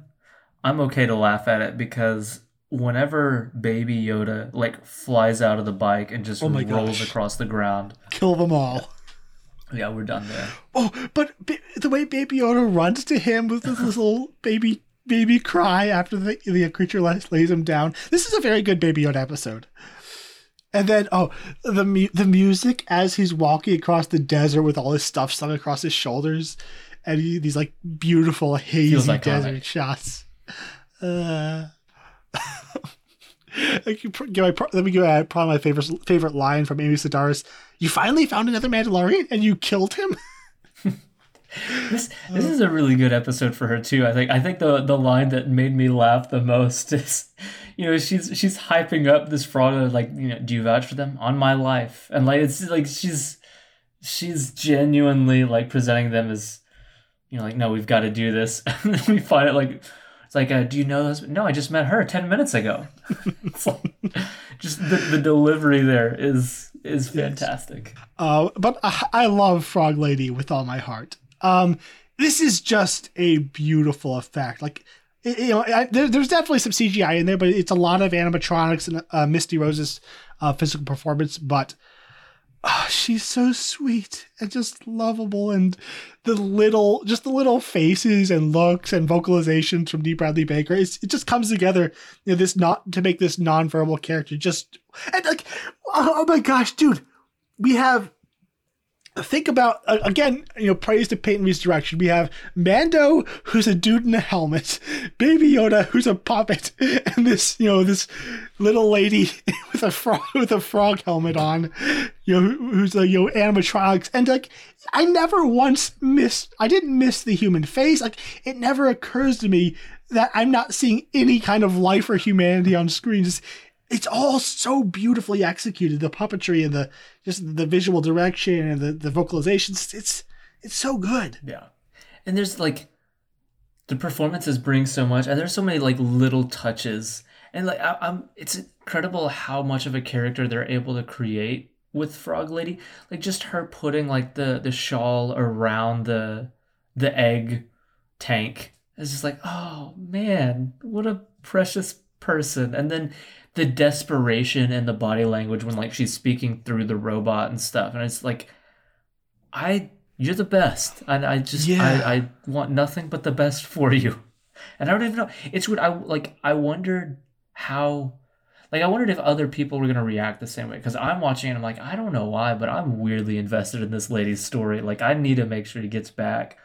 I'm okay to laugh at it because whenever Baby Yoda like flies out of the bike and just Oh rolls gosh. across the ground, Kill them all. yeah, we're done there. Oh, but ba- the way Baby Yoda runs to him with this little baby baby cry after the the creature lays, lays him down. This is a very good Baby Yoda episode. And then oh, the mu- the music as he's walking across the desert with all his stuff slung across his shoulders, and he, these like beautiful hazy desert shots. Uh, give my, let me give uh, probably my favorite favorite line from Amy Sedaris. You finally found another Mandalorian and you killed him. this this is a really good episode for her too. I think I think the the line that made me laugh the most is, you know, she's she's hyping up this frog like you know, do you vouch for them on my life? And like it's like she's she's genuinely like presenting them as, you know, like no, we've got to do this. and then we find it like it's like, uh, do you know this? No, I just met her ten minutes ago. it's like just the, the delivery there is is fantastic. Yes. Uh, but I, I love Frog Lady with all my heart. Um, this is just a beautiful effect. Like, you know, I, there, there's definitely some CGI in there, but it's a lot of animatronics and uh, Misty Rose's uh, physical performance. But oh, she's so sweet and just lovable, and the little, just the little faces and looks and vocalizations from Dee Bradley Baker. It just comes together. You know, this not to make this nonverbal character just and like, oh, oh my gosh, dude, we have think about again, you know, praise to Peyton Reed's direction. We have Mando, who's a dude in a helmet, Baby Yoda, who's a puppet, and this, you know, this little lady with a frog with a frog helmet on, you know, who's a you know animatronics, and like, I never once missed. I didn't miss the human face. Like, it never occurs to me that I'm not seeing any kind of life or humanity on screen. Just it's all so beautifully executed. The puppetry and the just the visual direction and the, the vocalizations. It's it's so good. Yeah. And there's like the performances bring so much and there's so many like little touches. And like I, I'm it's incredible how much of a character they're able to create with Frog Lady. Like just her putting like the the shawl around the the egg tank. It's just like, oh man, what a precious person. And then the desperation and the body language when like she's speaking through the robot and stuff and it's like i you're the best and i just yeah. I, I want nothing but the best for you and i don't even know it's weird i like i wondered how like i wondered if other people were going to react the same way because i'm watching and i'm like i don't know why but i'm weirdly invested in this lady's story like i need to make sure he gets back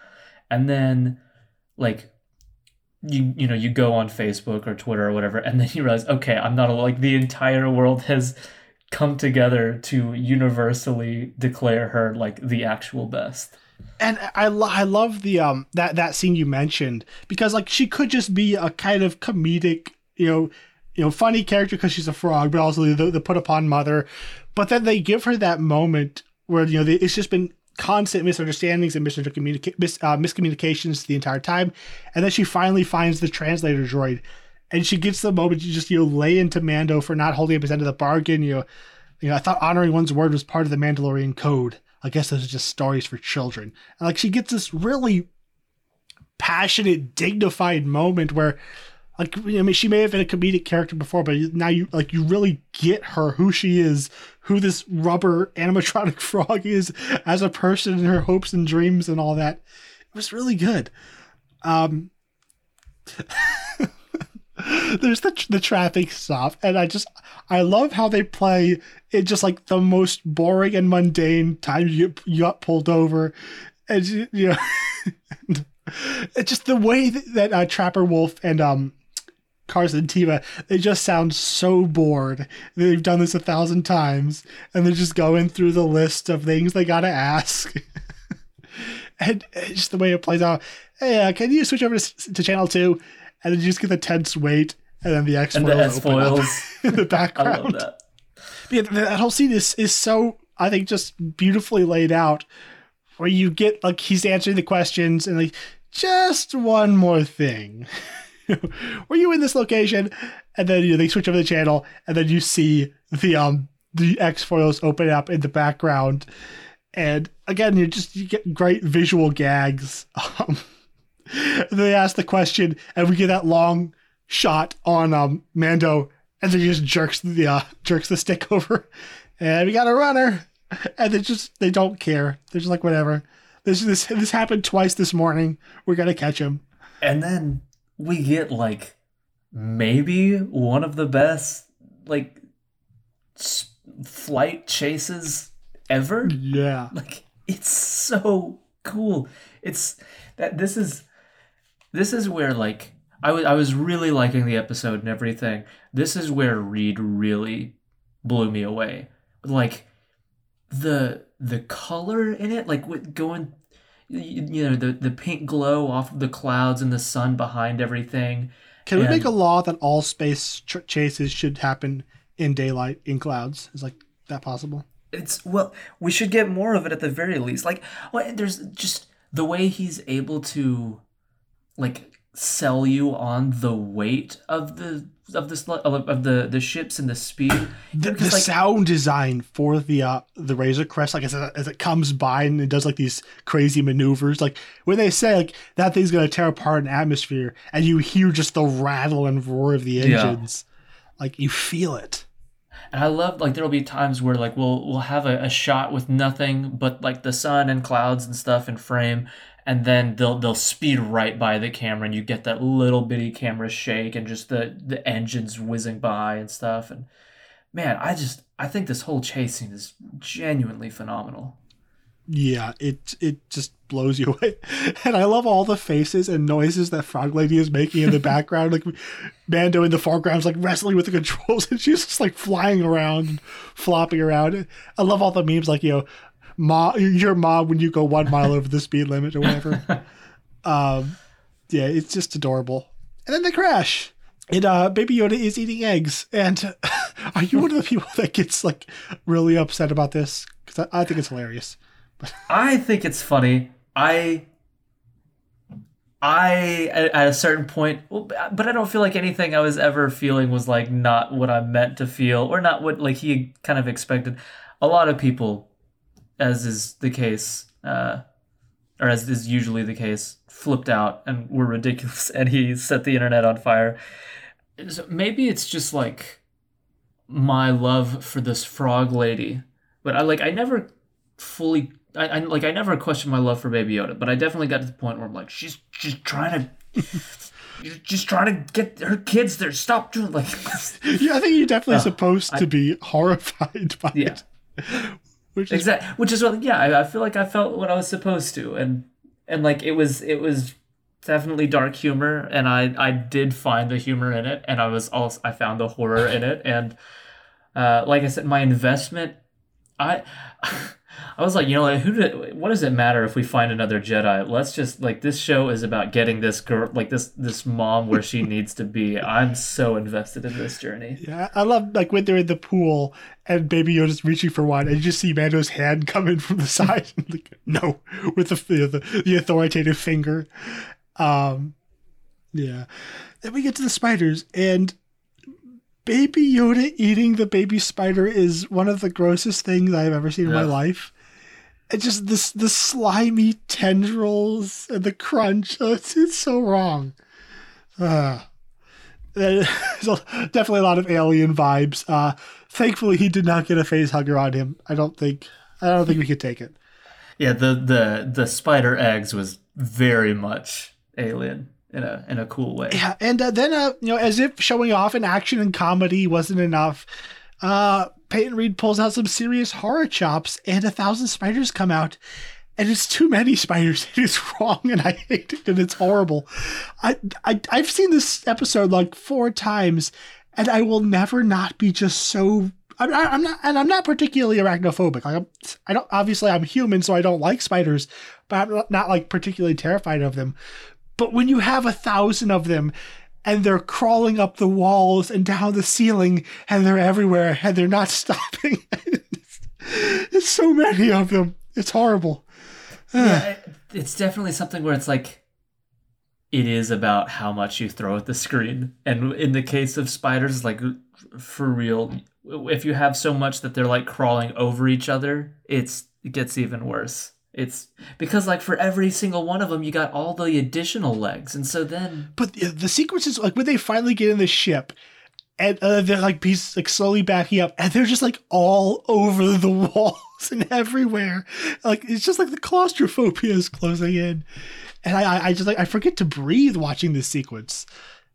and then like you you know you go on Facebook or Twitter or whatever, and then you realize, okay, I'm not like the entire world has come together to universally declare her like the actual best. And I lo- I love the um that that scene you mentioned because like she could just be a kind of comedic you know you know funny character because she's a frog, but also the, the put upon mother. But then they give her that moment where you know they, it's just been constant misunderstandings and miscommunica- mis- uh, miscommunications the entire time. And then she finally finds the translator droid. And she gets the moment to just, you know, lay into Mando for not holding up his end of the bargain. You know, you know, I thought honoring one's word was part of the Mandalorian code. I guess those are just stories for children. And like she gets this really passionate, dignified moment where like I mean she may have been a comedic character before, but now you like you really get her who she is, who this rubber animatronic frog is as a person and her hopes and dreams and all that. It was really good. Um there's the the traffic stop and I just I love how they play it just like the most boring and mundane time you get, you got pulled over and you, you know it's just the way that, that uh, Trapper Wolf and um Carson Teva, they just sound so bored. They've done this a thousand times, and they're just going through the list of things they gotta ask. and it's just the way it plays out. Hey, uh, can you switch over to, to, channel two? And then you just get the tense wait, and then the X foils in the background. I love that. Yeah, that whole scene is is so I think just beautifully laid out, where you get like he's answering the questions and like just one more thing. were you in this location? And then you know, they switch over the channel, and then you see the um the X foils open up in the background, and again you just you get great visual gags. Um, they ask the question, and we get that long shot on um Mando, and then he just jerks the uh, jerks the stick over, and we got a runner, and they just they don't care. They're just like whatever. This this this happened twice this morning. We're gonna catch him. And then we get like maybe one of the best like flight chases ever. Yeah. Like it's so cool. It's that this is this is where like I was I was really liking the episode and everything. This is where Reed really blew me away. Like the the color in it, like with going you know the the pink glow off of the clouds and the sun behind everything. Can we make a law that all space tr- chases should happen in daylight in clouds? Is like that possible? It's well, we should get more of it at the very least. Like, what there's just the way he's able to, like, sell you on the weight of the of this of, the the ships and the speed. The, the like- sound design for the uh, the Razor Crest, like as it, as it comes by and it does like these crazy maneuvers, like when they say like that thing's gonna tear apart an atmosphere, and you hear just the rattle and roar of the Yeah. engines, like you feel it. And I love like there'll be times where like we'll we'll have a, a shot with nothing but like the sun and clouds and stuff in frame, and then they'll they'll speed right by the camera and you get that little bitty camera shake and just the the engines whizzing by and stuff. And man, I just I think this whole chase scene is genuinely phenomenal. Yeah, it it just blows you away, and I love all the faces and noises that Frog Lady is making in the background. Like Mando in the foreground's like wrestling with the controls, and she's just like flying around, and flopping around. I love all the memes like you know, mom, your mom when you go one mile over the speed limit or whatever. um, yeah, it's just adorable. And then they crash. And uh, Baby Yoda is eating eggs. And are you one of the people that gets like really upset about this? Because I, I think it's hilarious. I think it's funny. I I at at a certain point, but I don't feel like anything I was ever feeling was like not what I meant to feel, or not what like he kind of expected. A lot of people, as is the case, uh, or as is usually the case, flipped out and were ridiculous, and he set the internet on fire. So maybe it's just like my love for this frog lady, but I like I never fully I, I like I never questioned my love for Baby Yoda, but I definitely got to the point where I'm like, she's just trying to, You're just trying to get her kids there. Stop doing like, Yeah, I think you're definitely Oh, supposed to be horrified by yeah, it. Which is exactly. Which is what, yeah, I, I feel like I felt what I was supposed to, and and like it was it was definitely dark humor, and I I did find the humor in it, and I was also I found the horror in it, and uh, like I said, my investment, I. I was like, you know, like, who did, what does it matter if we find another Jedi? Let's just like this show is about getting this girl, like this this mom where she needs to be. I'm so invested in this journey. Yeah, I love like when they're in the pool and Baby Yoda's reaching for one, and you just see Mando's hand come in from the side, and like no, with the the, the authoritative finger. Um, yeah. Then we get to the spiders, and Baby Yoda eating the baby spider is one of the grossest things I've ever seen in my life. And just this the slimy tendrils and the crunch. It's, it's so wrong. Ah. There's definitely a lot of alien vibes. Uh, thankfully, he did not get a face hugger on him. I don't think. I don't think we could take it. Yeah, the the the spider eggs was very much alien in a in a cool way. Yeah, and uh, then uh, you know, as if showing off in action and comedy wasn't enough, uh, Peyton Reed pulls out some serious horror chops, and a thousand spiders come out. And it's too many spiders. It is wrong, and I hate it, and it's horrible. I, I I've seen this episode like four times, and I will never not be just so. I'm, I'm not, and I'm not particularly arachnophobic. Like I'm, I don't. Obviously, I'm human, so I don't like spiders, but I'm not like particularly terrified of them. But when you have a thousand of them and they're crawling up the walls and down the ceiling and they're everywhere and they're not stopping, it's, so many of them. It's horrible. Yeah, it's definitely something where it's like it is about how much you throw at the screen. And in the case of spiders, like for real, if you have so much that they're like crawling over each other, it's it gets even worse. It's because like for every single one of them, you got all the additional legs, and so then But the, the sequences, like when they finally get in the ship and uh, they're like piece like slowly backing up and they're just like all over the walls and everywhere. Like it's just like the claustrophobia is closing in. And I, I- just like I forget to breathe watching this sequence.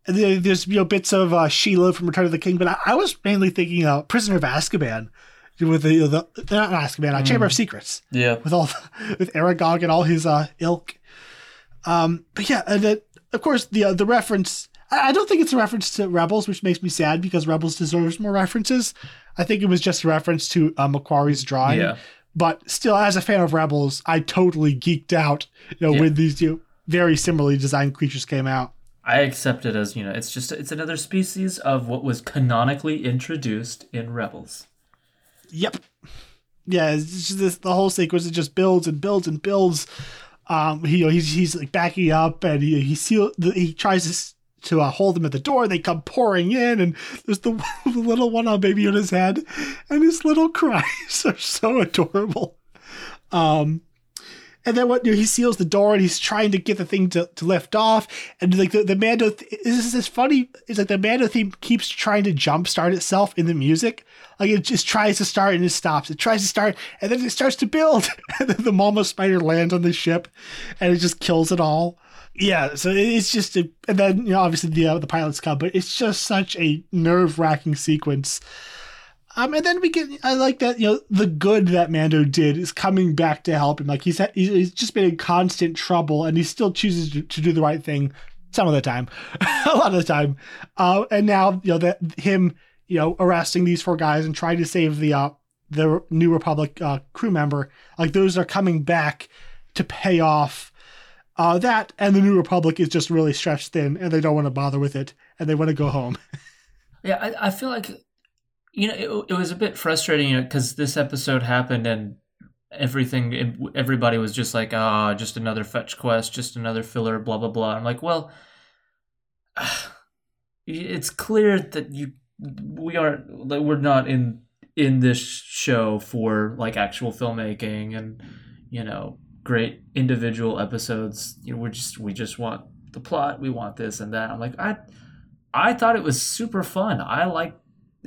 There's you know bits of uh, Shelob from Return of the King, but I, I was mainly thinking uh, Prisoner of Azkaban with the the not Azkaban, uh, Chamber of Secrets yeah, with all with Aragog and all his uh, ilk. Um, but yeah, and then, of course the uh, the reference. I I don't think it's a reference to Rebels, which makes me sad because Rebels deserves more references. I think it was just a reference to uh, McQuarrie's drawing. Yeah. but still, as a fan of Rebels, I totally geeked out, you know, yeah. when these know, very similarly designed creatures came out. I accept it as you know, it's just it's another species of what was canonically introduced in Rebels. Yep. Yeah, this, the whole sequence it just builds and builds and builds. Um, he, you know, he's he's like backing up and he he seal he tries to to uh, hold them at the door. They come pouring in, and there's the, the little one on Baby on his head, and his little cries are so adorable. Um, and then what you know, he seals the door and he's trying to get the thing to, to lift off. And like the, the Mando, th- this is this funny. It's like the Mando theme keeps trying to jumpstart itself in the music. Like it just tries to start and it stops. It tries to start and then it starts to build. and then the Mama Spider lands on the ship and it just kills it all. Yeah, so it's just a, and then you know obviously the uh, the pilots come, but it's just such a nerve wracking sequence. Um, and then we get I like that you know the good that Mando did is coming back to help him. Like he's he's just been in constant trouble, and he still chooses to, to do the right thing some of the time, a lot of the time. Uh, and now you know that him you know arresting these four guys and trying to save the uh, the New Republic uh, crew member, like those are coming back to pay off uh, that and the New Republic is just really stretched thin, and they don't want to bother with it, and they want to go home. yeah, I, I, feel like you know it, it was a bit frustrating, you know, because this episode happened and everything, everybody was just like, ah, oh, just another fetch quest, just another filler, blah blah blah. I'm like, well, it's clear that you we aren't that we're not in in this show for like actual filmmaking and you know great individual episodes. You know, we just we just want the plot, we want this and that. I'm like, I I thought it was super fun. I like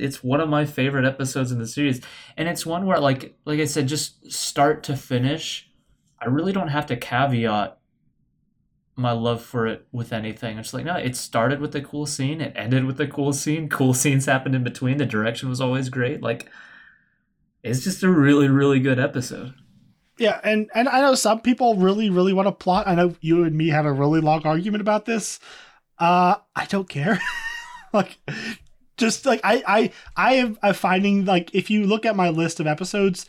it's one of my favorite episodes in the series. And it's one where like like I said, just start to finish, I really don't have to caveat my love for it with anything. It's like, no, it started with a cool scene, it ended with a cool scene, cool scenes happened in between, the direction was always great. Like it's just a really, really good episode. Yeah, and and I know some people really really want to plot. I know you and me had a really long argument about this. Uh, I don't care. like, just like I I I am I'm finding like if you look at my list of episodes,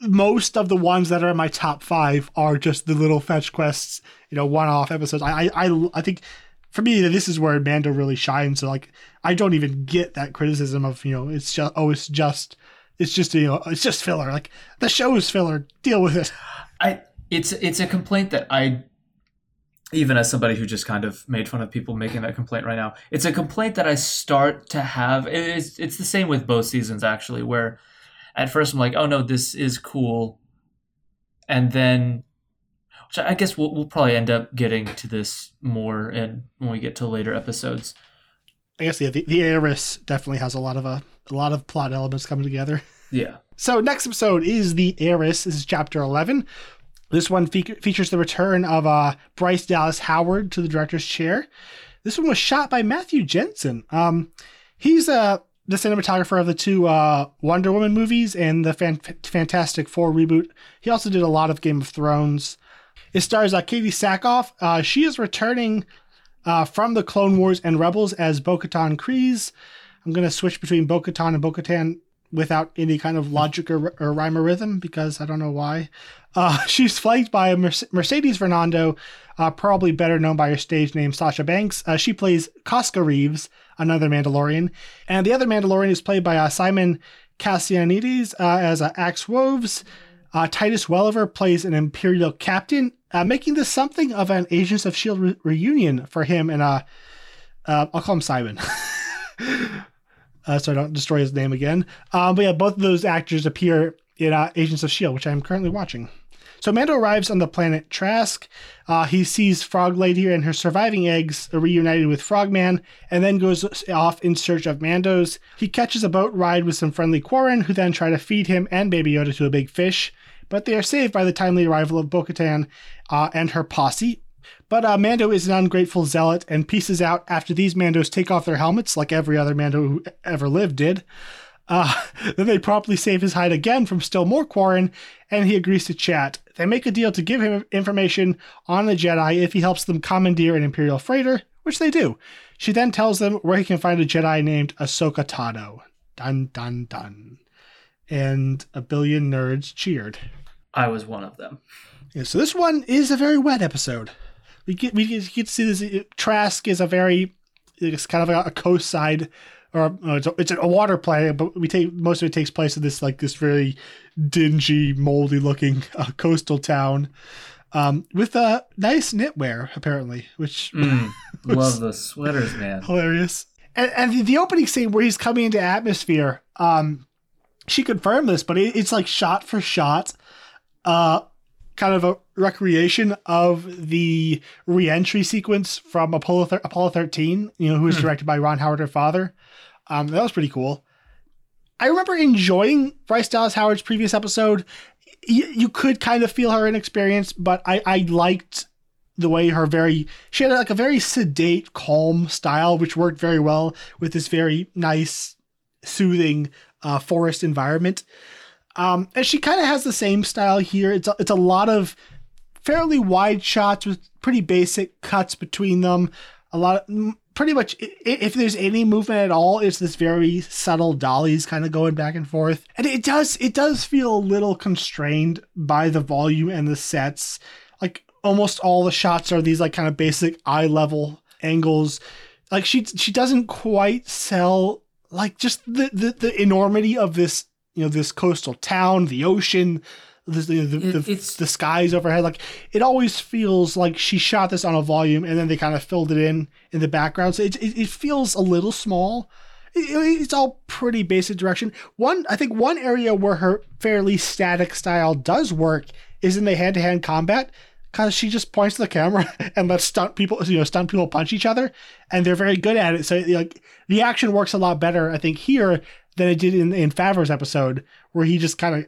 most of the ones that are in my top five are just the little fetch quests, you know, one off episodes. I I I think for me this is where Mando really shines. So like I don't even get that criticism of you know it's just oh it's just it's just you know it's just filler. Like the show is filler. Deal with it. I it's it's a complaint that I even as somebody who just kind of made fun of people making that complaint right now, it's a complaint that I start to have. It's it's the same with both seasons actually, where at first I'm like, oh no, this is cool, and then, which I guess we'll we'll probably end up getting to this more in when we get to later episodes. I guess yeah, the the heiress definitely has a lot of a, uh, a lot of plot elements coming together. Yeah. So next episode is the heiress. This is chapter eleven. This one fe- features the return of uh, Bryce Dallas Howard to the director's chair. This one was shot by Matthew Jensen. Um, he's uh, the cinematographer of the two uh, Wonder Woman movies and the Fan- Fantastic Four reboot. He also did a lot of Game of Thrones. It stars uh, Katee Sackhoff. Uh, she is returning uh, from the Clone Wars and Rebels as Bo-Katan. I'm going to switch between Bo-Katan and Bo-Katan without any kind of logic or, or rhyme or rhythm because I don't know why. Uh, she's flanked by Mercedes Varnado, uh, probably better known by her stage name Sasha Banks. Uh, she plays Koska Reeves, another Mandalorian, and the other Mandalorian is played by uh, Simon Kassianides uh, as uh, Axe Woves. Titus Welliver plays an Imperial captain, making this something of an Agents of Shield re- reunion for him. And I'll call him Simon, uh, so I don't destroy his name again. Um, but yeah, both of those actors appear in uh, Agents of Shield, which I'm currently watching. So Mando arrives on the planet Trask. Uh, he sees Frog Lady and her surviving eggs reunited with Frogman, and then goes off in search of Mandos. He catches a boat ride with some friendly Quarren, who then try to feed him and Baby Yoda to a big fish but they are saved by the timely arrival of Bo Katan uh, and her posse. But uh, Mando is an ungrateful zealot and pieces out after these Mandos take off their helmets, like every other Mando who ever lived did. Uh, then they promptly save his hide again from still more Quarren, and he agrees to chat. They make a deal to give him information on the Jedi if he helps them commandeer an Imperial freighter, which they do. She then tells them where he can find a Jedi named Ahsoka Tano. Dun dun dun. and a billion nerds cheered. I was one of them. Yeah, so this one is a very wet episode. We get we get, get to see this. Trask is a very it's kind of a, a coast side or it's, a, it's a water play, but we take most of it takes place in this like this very dingy, moldy looking uh, coastal town um, with a nice knitwear apparently, which mm, love the sweaters, man, hilarious. And, and the, the, opening scene where he's coming into atmosphere, um, she confirmed this, but it, it's like shot for shot, uh, kind of a recreation of the reentry sequence from Apollo thir- Apollo 13, you know, who was hmm. directed by Ron Howard, her father. Um, that was pretty cool. I remember enjoying Bryce Dallas Howard's previous episode. Y- you could kind of feel her inexperience, but I, I liked the way her very she had like a very sedate, calm style, which worked very well with this very nice, soothing uh, forest environment. Um, and she kind of has the same style here. It's a, it's a lot of fairly wide shots with pretty basic cuts between them. A lot of pretty much if there's any movement at all, it's this very subtle dollies kind of going back and forth. And it does it does feel a little constrained by the volume and the sets. Like almost all the shots are these like kind of basic eye level angles. Like she she doesn't quite sell like just the, the the enormity of this you know this coastal town, the ocean, the the, the, the, skies overhead. Like it always feels like she shot this on a volume and then they kind of filled it in in the background. So it it, it feels a little small. It, it's all pretty basic direction. One, I think one area where her fairly static style does work is in the hand to hand combat because she just points to the camera and lets stunt people, you know, stunt people punch each other, and they're very good at it. So like the action works a lot better, I think, here than it did in in Favreau's episode, where he just kind of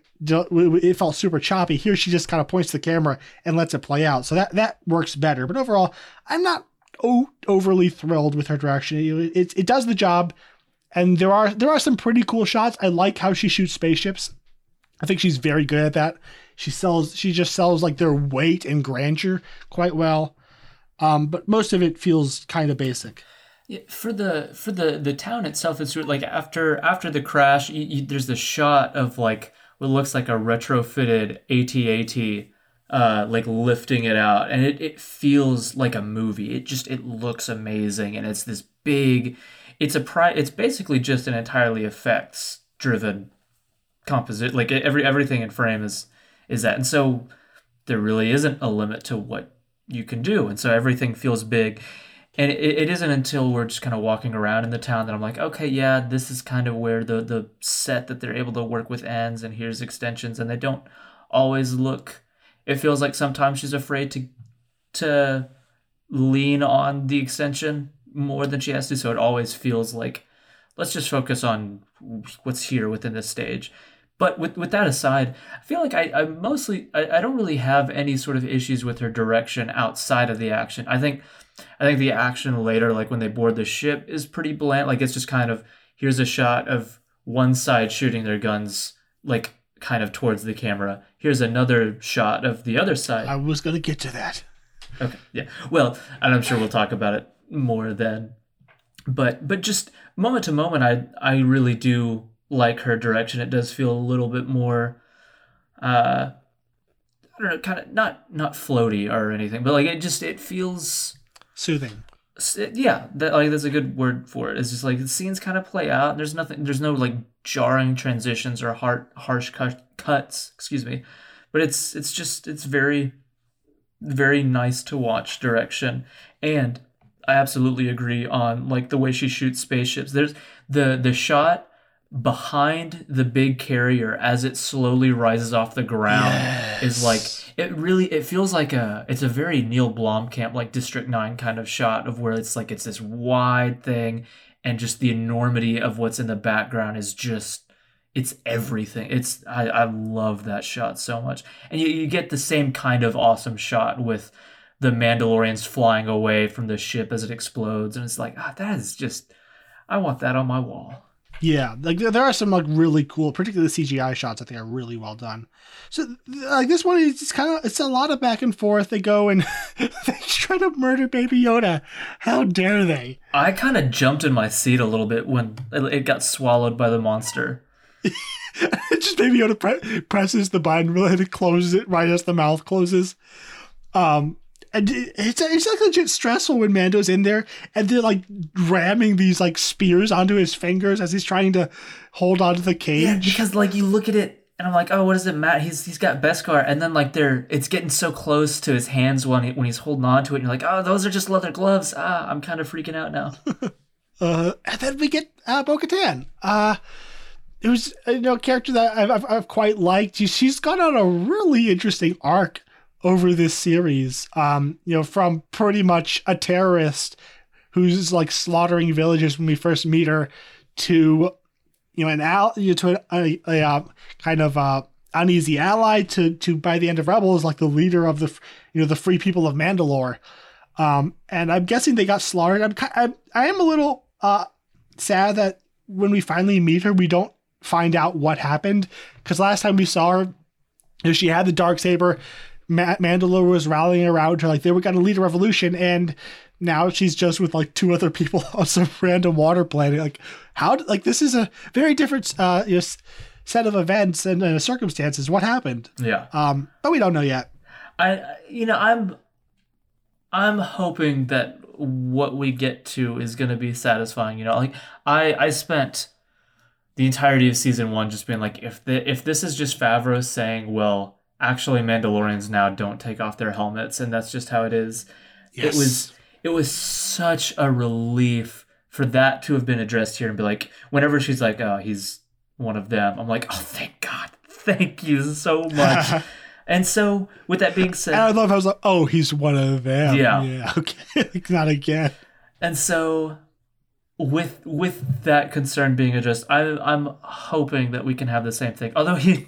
it felt super choppy. Here she just kind of points the camera and lets it play out. So that that works better. But overall, I'm not oh, overly thrilled with her direction. It, it, it does the job, and there are there are some pretty cool shots. I like how she shoots spaceships. I think she's very good at that. She sells she just sells like their weight and grandeur quite well. Um, but most of it feels kind of basic. For the for the the town itself, it's like after after the crash, you, you, there's the shot of like what looks like a retrofitted AT-AT, uh, like lifting it out, and it, it feels like a movie. It just it looks amazing, and it's this big. It's a pri- It's basically just an entirely effects driven composite. Like every everything in frame is is that, and so there really isn't a limit to what you can do, and so everything feels big and it, it isn't until we're just kind of walking around in the town that I'm like, okay, yeah, this is kind of where the the set that they're able to work with ends, and here's extensions, and they don't always look. It feels like sometimes she's afraid to to lean on the extension more than she has to, so it always feels like let's just focus on what's here within this stage. But with, with that aside, I feel like I, I mostly I, I don't really have any sort of issues with her direction outside of the action. I think I think the action later, like when they board the ship, is pretty bland. Like it's just kind of here's a shot of one side shooting their guns like kind of towards the camera. Here's another shot of the other side. I was gonna get to that. Okay, yeah. Well, and I'm sure we'll talk about it more then. But but just moment to moment, I I really do like her direction. It does feel a little bit more, uh, I don't know, kind of not not floaty or anything, but like it just it feels soothing. Yeah, that like that's a good word for it. It's just like the scenes kind of play out. there's nothing. There's no like jarring transitions or hard, harsh cut, cuts. Excuse me, but it's it's just it's very very nice to watch direction and I absolutely agree on like the way she shoots spaceships. There's the the shot behind the big carrier as it slowly rises off the ground yes. is like it really it feels like a it's a very Neil Blomkamp like District 9 kind of shot of where it's like it's this wide thing and just the enormity of what's in the background is just it's everything. It's I, I love that shot so much. And you, you get the same kind of awesome shot with the Mandalorians flying away from the ship as it explodes. And it's like ah, that is just I want that on my wall yeah, like there are some like really cool, particularly the CGI shots. I think are really well done. So like this one is just kind of it's a lot of back and forth. They go and they try to murder Baby Yoda. How dare they? I kind of jumped in my seat a little bit when it got swallowed by the monster. just maybe Yoda pre- presses the button really and it closes it right as the mouth closes. Um, and it's it's like legit stressful when Mando's in there and they're like ramming these like spears onto his fingers as he's trying to hold onto the cage. Yeah, because like you look at it and I'm like, oh, what does it matter? He's he's got Beskar, and then like they're it's getting so close to his hands when he, when he's holding on to it, and you're like, oh, those are just leather gloves. Ah, I'm kind of freaking out now. uh, and then we get uh, Bo-Katan. Uh, it was you know a character that I've, I've, I've quite liked. She's gone on a really interesting arc over this series. Um, you know, from pretty much a terrorist who's like slaughtering villages when we first meet her to you know an al you know, to a, a, a, uh, kind of uh, uneasy ally to to by the end of Rebels like the leader of the you know the free people of Mandalore. Um, and I'm guessing they got slaughtered. I'm I, I am a little uh sad that when we finally meet her, we don't find out what happened because last time we saw her, you know, she had the dark saber. Ma- Mandalore was rallying around her like they were going to lead a revolution, and now she's just with like two other people on some random water planet. Like how? Like this is a very different uh, you know, set of events and uh, circumstances. What happened? Yeah. Um, but we don't know yet. I you know I'm I'm hoping that what we get to is going to be satisfying. You know, like I I spent the entirety of season one just being like, if the if this is just Favreau saying, well, actually Mandalorians now don't take off their helmets, and that's just how it is. Yes. It was it was such a relief for that to have been addressed here and be like, whenever she's like, oh, he's one of them, I'm like, oh, thank God, thank you so much. and so, with that being said, and I love how I was like, oh, he's one of them. Yeah, yeah, okay, not again. And so, with with that concern being addressed, I, I'm hoping that we can have the same thing. Although he,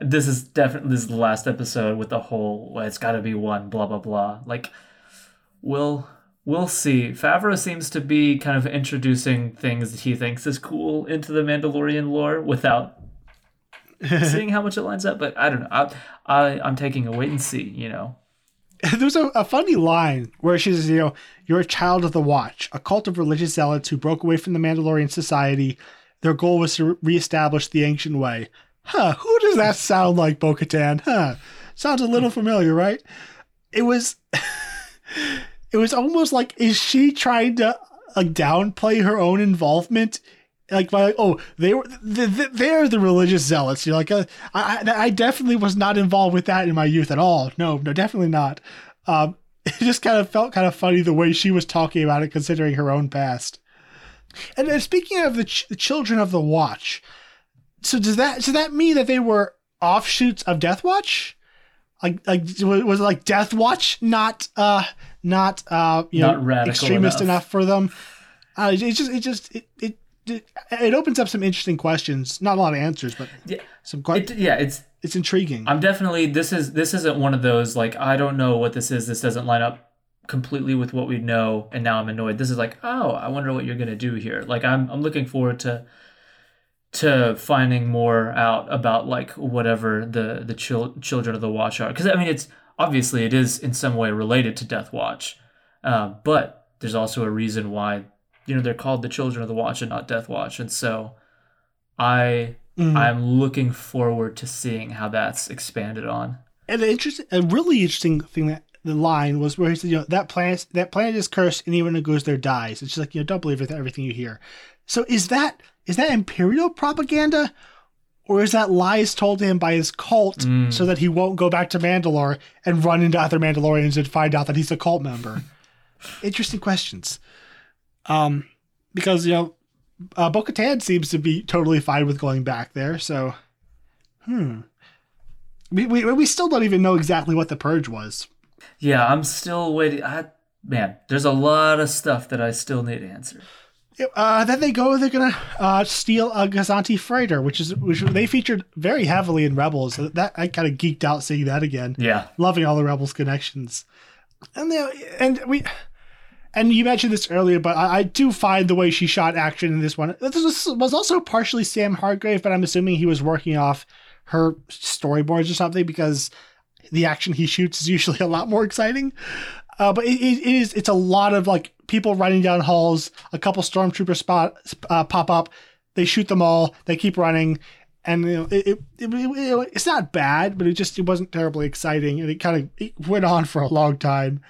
this is definitely this is the last episode with the whole well, it's got to be one blah blah blah. Like, we'll we'll see. Favreau seems to be kind of introducing things that he thinks is cool into the Mandalorian lore without seeing how much it lines up. But I don't know. I, I I'm taking a wait and see. You know. There's a, a funny line where she says, you know, you're a child of the Watch, a cult of religious zealots who broke away from the Mandalorian society. Their goal was to reestablish the ancient way. Huh, who does that sound like, Bo Katan? Huh. Sounds a little familiar, right? It was it was almost like is she trying to like downplay her own involvement like by oh they were they're the religious zealots you're like uh, I, I definitely was not involved with that in my youth at all no no definitely not um, it just kind of felt kind of funny the way she was talking about it considering her own past and, and speaking of the, ch- the children of the watch so does that does that mean that they were offshoots of death watch like like was it like death watch not uh not uh you not know extremist enough. enough for them uh, it just it just it, it it opens up some interesting questions. Not a lot of answers, but yeah, some quite it, yeah, it's it's intriguing. I'm definitely this is this isn't one of those like I don't know what this is. This doesn't line up completely with what we know, and now I'm annoyed. This is like oh, I wonder what you're gonna do here. Like I'm I'm looking forward to to finding more out about like whatever the the chil- children of the watch are. Because I mean it's obviously it is in some way related to Death Watch, uh, but there's also a reason why you know they're called the children of the watch and not death watch. And so i mm-hmm. i'm looking forward to seeing how that's expanded on. And the interesting a really interesting thing that the line was where he said you know that planet that planet is cursed and anyone who goes there dies. It's just like you know don't believe everything you hear. So is that is that imperial propaganda or is that lies told to him by his cult mm. so that he won't go back to Mandalore and run into other Mandalorians and find out that he's a cult member? Interesting questions. Um, because you know, uh, Bo-Katan seems to be totally fine with going back there. So, hmm, we, we we still don't even know exactly what the purge was. Yeah, I'm still waiting. I, man, there's a lot of stuff that I still need answered. Uh, then they go. They're gonna uh, steal a Gozanti freighter, which is which they featured very heavily in Rebels. That I kind of geeked out seeing that again. Yeah, loving all the Rebels connections, and they, and we and you mentioned this earlier, but I, I, do find the way she shot action in this one. This was, was, also partially Sam Hargrave, but I'm assuming he was working off her storyboards or something because the action he shoots is usually a lot more exciting. Uh, but it, it is it's a lot of like people running down halls. A couple stormtroopers spot uh, pop up. They shoot them all. They keep running, and you know, it, it, it, it's not bad, but it just it wasn't terribly exciting, and it kind of it went on for a long time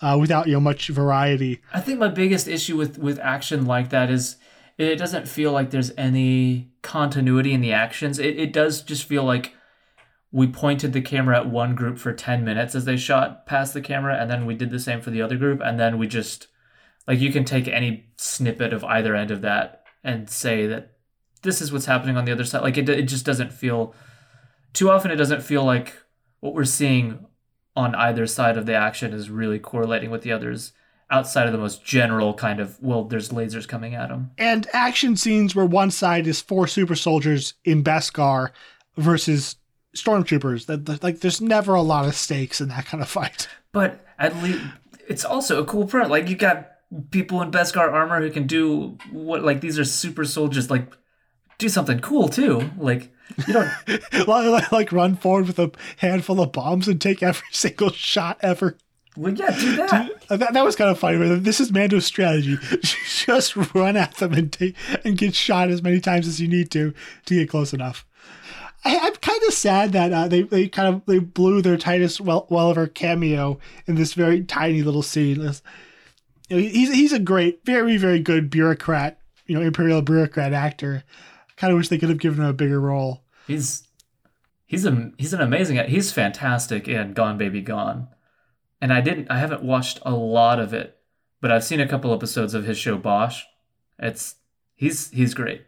uh, without you know much variety. I think my biggest issue with with action like that is it doesn't feel like there's any continuity in the actions. It it does just feel like we pointed the camera at one group for 10 minutes as they shot past the camera and then we did the same for the other group and then we just like you can take any snippet of either end of that and say that this is what's happening on the other side. Like it, it just doesn't feel too often it doesn't feel like what we're seeing on either side of the action is really correlating with the others outside of the most general kind of well there's lasers coming at them and action scenes where one side is four super soldiers in beskar versus stormtroopers that like there's never a lot of stakes in that kind of fight but at least it's also a cool print like you got people in beskar armor who can do what like these are super soldiers like do something cool too like you don't like, like run forward with a handful of bombs and take every single shot ever well, yeah, do that. Uh, that. That was kind of funny. This is Mando's strategy: just run at them and take and get shot as many times as you need to to get close enough. I, am kind of sad that uh, they they kind of they blew their Titus well, Welliver cameo in this very tiny little scene. You know, he's he's a great, very very good bureaucrat, you know, imperial bureaucrat actor. I kind of wish they could have given him a bigger role. He's he's a he's an amazing he's fantastic in Gone Baby Gone, and I didn't I haven't watched a lot of it, but I've seen a couple episodes of his show Bosch. It's he's he's great.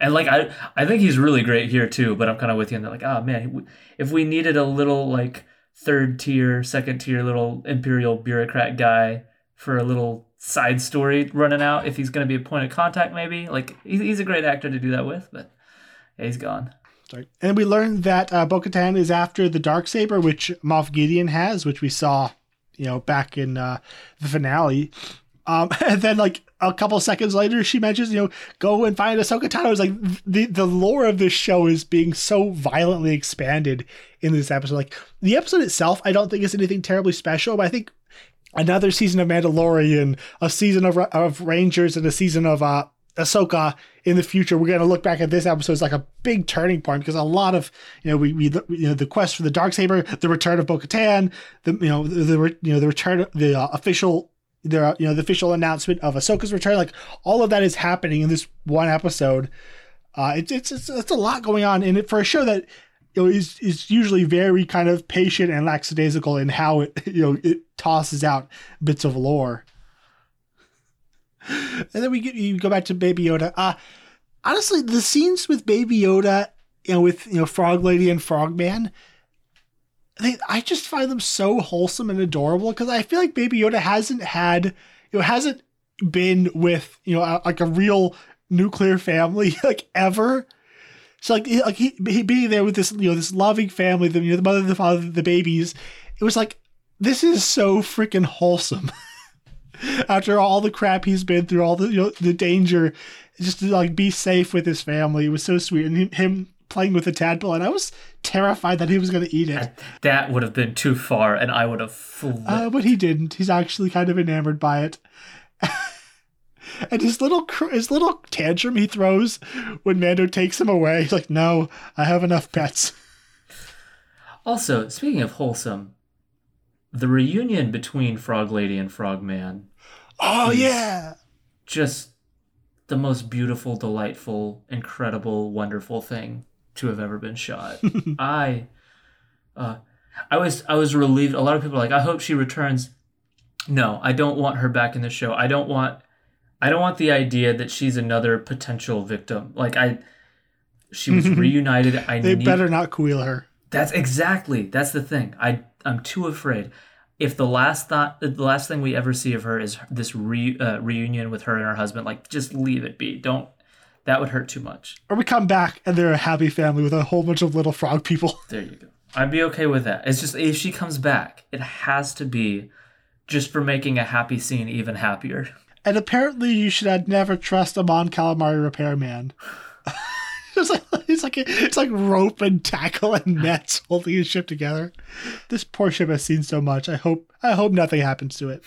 And like I, I think he's really great here too. But I'm kind of with you in that, like, oh man, if we needed a little like third tier, second tier little imperial bureaucrat guy for a little side story running out, if he's going to be a point of contact, maybe like he's a great actor to do that with. But yeah, he's gone. Sorry. And we learned that uh, Bo-Katan is after the dark saber, which Moff Gideon has, which we saw, you know, back in uh, the finale. Um, and then like a couple seconds later, she mentions, you know, go and find Ahsoka Tano. It's like the the lore of this show is being so violently expanded in this episode. Like the episode itself, I don't think is anything terribly special, but I think another season of Mandalorian, a season of of Rangers, and a season of uh, Ahsoka in the future, we're going to look back at this episode as like a big turning point because a lot of you know we, we you know the quest for the dark saber, the return of Bo-Katan, the you know the, the you know the return the uh, official there, you know, the official announcement of Ahsoka's return, like all of that is happening in this one episode. Uh, it's, it's it's it's a lot going on, and it, for a show that you know is is usually very kind of patient and lackadaisical in how it you know it tosses out bits of lore. And then we get you go back to Baby Yoda. Uh honestly, the scenes with Baby Yoda, you know, with you know Frog Lady and Frogman, they, I just find them so wholesome and adorable because I feel like Baby Yoda hasn't had, you know, hasn't been with, you know, a, like a real nuclear family like ever. So like, he, like he, he being there with this, you know, this loving family, the, you know, the mother, the father, the babies. It was like, this is so freaking wholesome. After all the crap he's been through, all the you know, the danger, just to like be safe with his family, it was so sweet. And him playing with the tadpole, and I was terrified that he was going to eat it. That would have been too far, and I would have flipped. Uh, but he didn't. He's actually kind of enamored by it. and his little his little tantrum he throws when Mando takes him away. He's like, "No, I have enough pets." Also, speaking of wholesome, the reunion between Frog Lady and Frog Man. Oh yeah. Just the most beautiful, delightful, incredible, wonderful thing to have ever been shot. I uh I was I was relieved. A lot of people are like, I hope she returns. No, I don't want her back in the show. I don't want I don't want the idea that she's another potential victim. Like I she was reunited. I They need, better not Kuiil her. That's exactly. That's the thing. I I'm too afraid. If the last thought, the last thing we ever see of her is this re, uh, reunion with her and her husband, like just leave it be. Don't that would hurt too much. Or we come back and they're a happy family with a whole bunch of little frog people. There you go. I'd be okay with that. It's just if she comes back, it has to be just for making a happy scene even happier. And apparently, you should never trust a Mon Calamari repairman. it's like it's like it's like rope and tackle and nets holding his ship together. This poor ship has seen so much. I hope I hope nothing happens to it.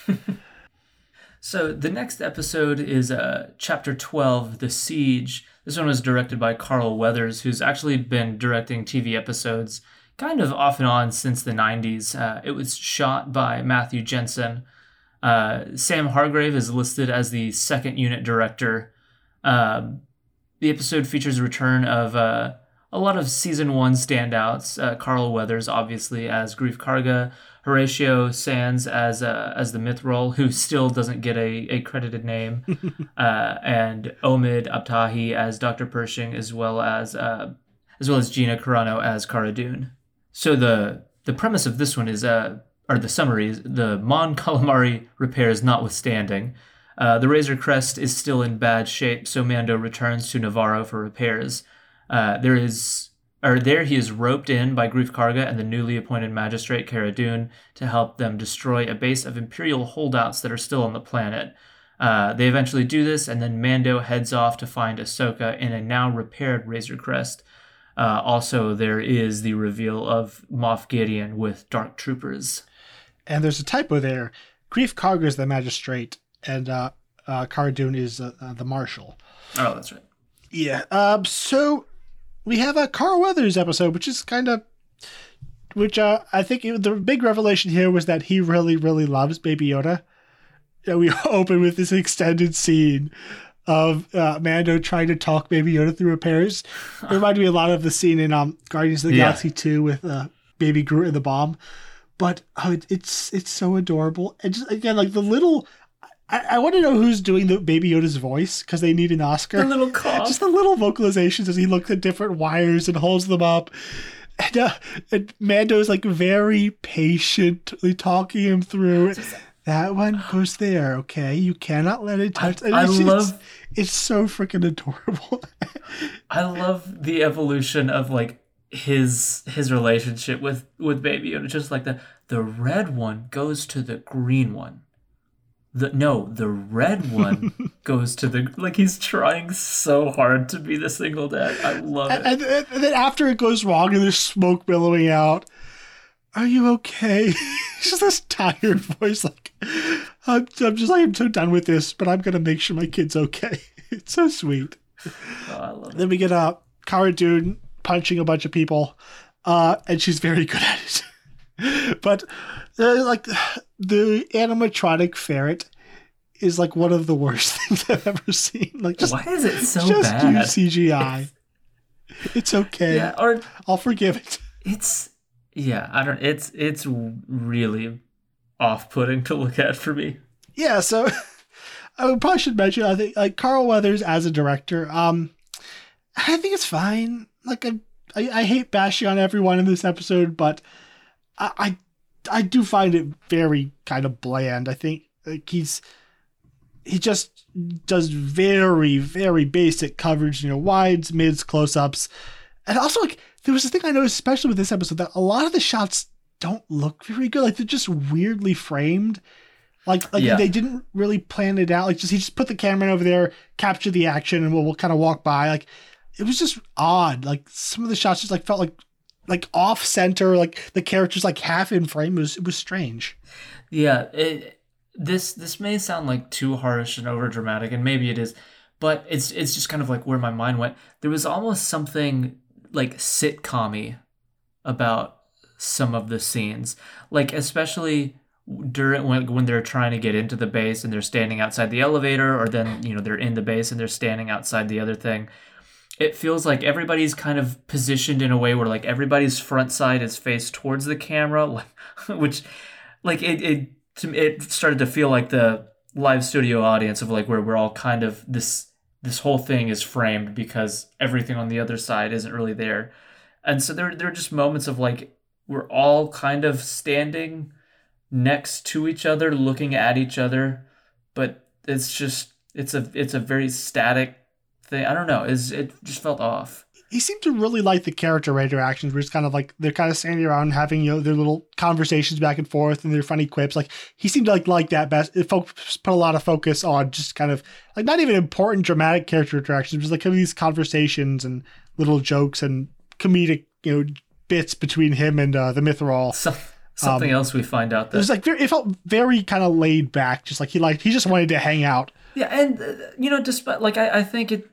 So the next episode is uh, chapter 12, The Siege. This one was directed by Carl Weathers, who's actually been directing TV episodes kind of off and on since the 90s. Uh, it was shot by Matthew Jensen. Uh, Sam Hargrave is listed as the second unit director. Uh, the episode features a return of uh, a lot of season one standouts. Uh, Carl Weathers, obviously, as Greef Karga, Horatio Sanz as uh, as the Mythrol, who still doesn't get a, a credited name, uh, and Omid Abtahi as Dr. Pershing, as well as uh, as well as Gina Carano as Cara Dune. So the the premise of this one is, uh, or the summary is, the Mon Calamari repairs notwithstanding, uh, the Razor Crest is still in bad shape, so Mando returns to Navarro for repairs. Uh, there is or there he is roped in by Greef Karga and the newly appointed magistrate Cara Dune to help them destroy a base of Imperial holdouts that are still on the planet. Uh, they eventually do this, and then Mando heads off to find Ahsoka in a now repaired Razor Crest. Uh, also, there is the reveal of Moff Gideon with Dark Troopers. And there's a typo there. Greef Karga is the magistrate, and uh, uh, Cara Dune is uh, uh, the marshal. Oh, that's right. Yeah. Um. So we have a Carl Weathers episode, which is kind of, which uh, I think it, the big revelation here was that he really, really loves Baby Yoda. And we open with this extended scene of uh, Mando trying to talk Baby Yoda through repairs. It reminded me a lot of the scene in um, Guardians of the yeah. Galaxy 2 with uh, Baby Groot and the bomb. But oh, it's it's so adorable. And just again, like the little I, I want to know who's doing the Baby Yoda's voice because they need an Oscar. The little cough. Just the little vocalizations as he looks at different wires and holds them up. And, uh, and Mando's like very patiently talking him through. That one goes there, okay? You cannot let it touch. I, I it's, love. It's so freaking adorable. I love the evolution of like his his relationship with with Baby Yoda. Just like the the red one goes to the green one the no the red one goes to the like he's trying so hard to be the single dad. I love it. and, and, and then after it goes wrong and there's smoke billowing out are you okay? It's just this tired voice like I'm, I'm just like i'm so done with this but i'm gonna make sure my kid's okay. It's so sweet. Oh, I love then we get a uh, Cara Dune punching a bunch of people uh, and she's very good at it. But uh, like the animatronic ferret is like one of the worst things I've ever seen. Like, just, why is it so just bad? use CGI. it's okay. Yeah, or I'll forgive it. It's yeah, I don't. It's it's really off-putting to look at for me. Yeah, so I probably should mention. I think like Carl Weathers as a director. Um, I think it's fine. Like I, I, I hate bashing on everyone in this episode, but I, I I do find it very kind of bland. I think like he's he just does very very basic coverage, you know, wides, mids, close ups, and also like there was a thing I noticed, especially with this episode, that a lot of the shots don't look very good. Like they're just weirdly framed. Like like yeah. they didn't really plan it out. Like just he just put the camera over there, capture the action, and we'll, we'll kind of walk by. Like it was just odd. Like some of the shots just like felt like like off center, like the characters like half in frame. It was it was strange. Yeah, it, this this may sound like too harsh and over dramatic, and maybe it is, but it's it's just kind of like where my mind went. There was almost something like sitcommy about some of the scenes, like especially during when, when they're trying to get into the base and they're standing outside the elevator, or then you know they're in the base and they're standing outside the other thing it feels like everybody's kind of positioned in a way where like everybody's front side is faced towards the camera like which like it it it started to feel like the live studio audience of like where we're all kind of this this whole thing is framed because everything on the other side isn't really there. And so there there are just moments of like we're all kind of standing next to each other looking at each other but it's just it's a it's a very static thing. I don't know. Is it just felt off? He seemed to really like the character interactions, where it's kind of like they're kind of standing around having you know their little conversations back and forth and their funny quips. Like he seemed to like like that best. It folks put a lot of focus on just kind of like not even important dramatic character interactions, just like kind of these conversations and little jokes and comedic you know bits between him and uh, the Mythrol. Some, Something um, else we find out that it was like very, it felt very kind of laid back, just like he liked he just wanted to hang out. Yeah, and uh, you know, despite like I, I think it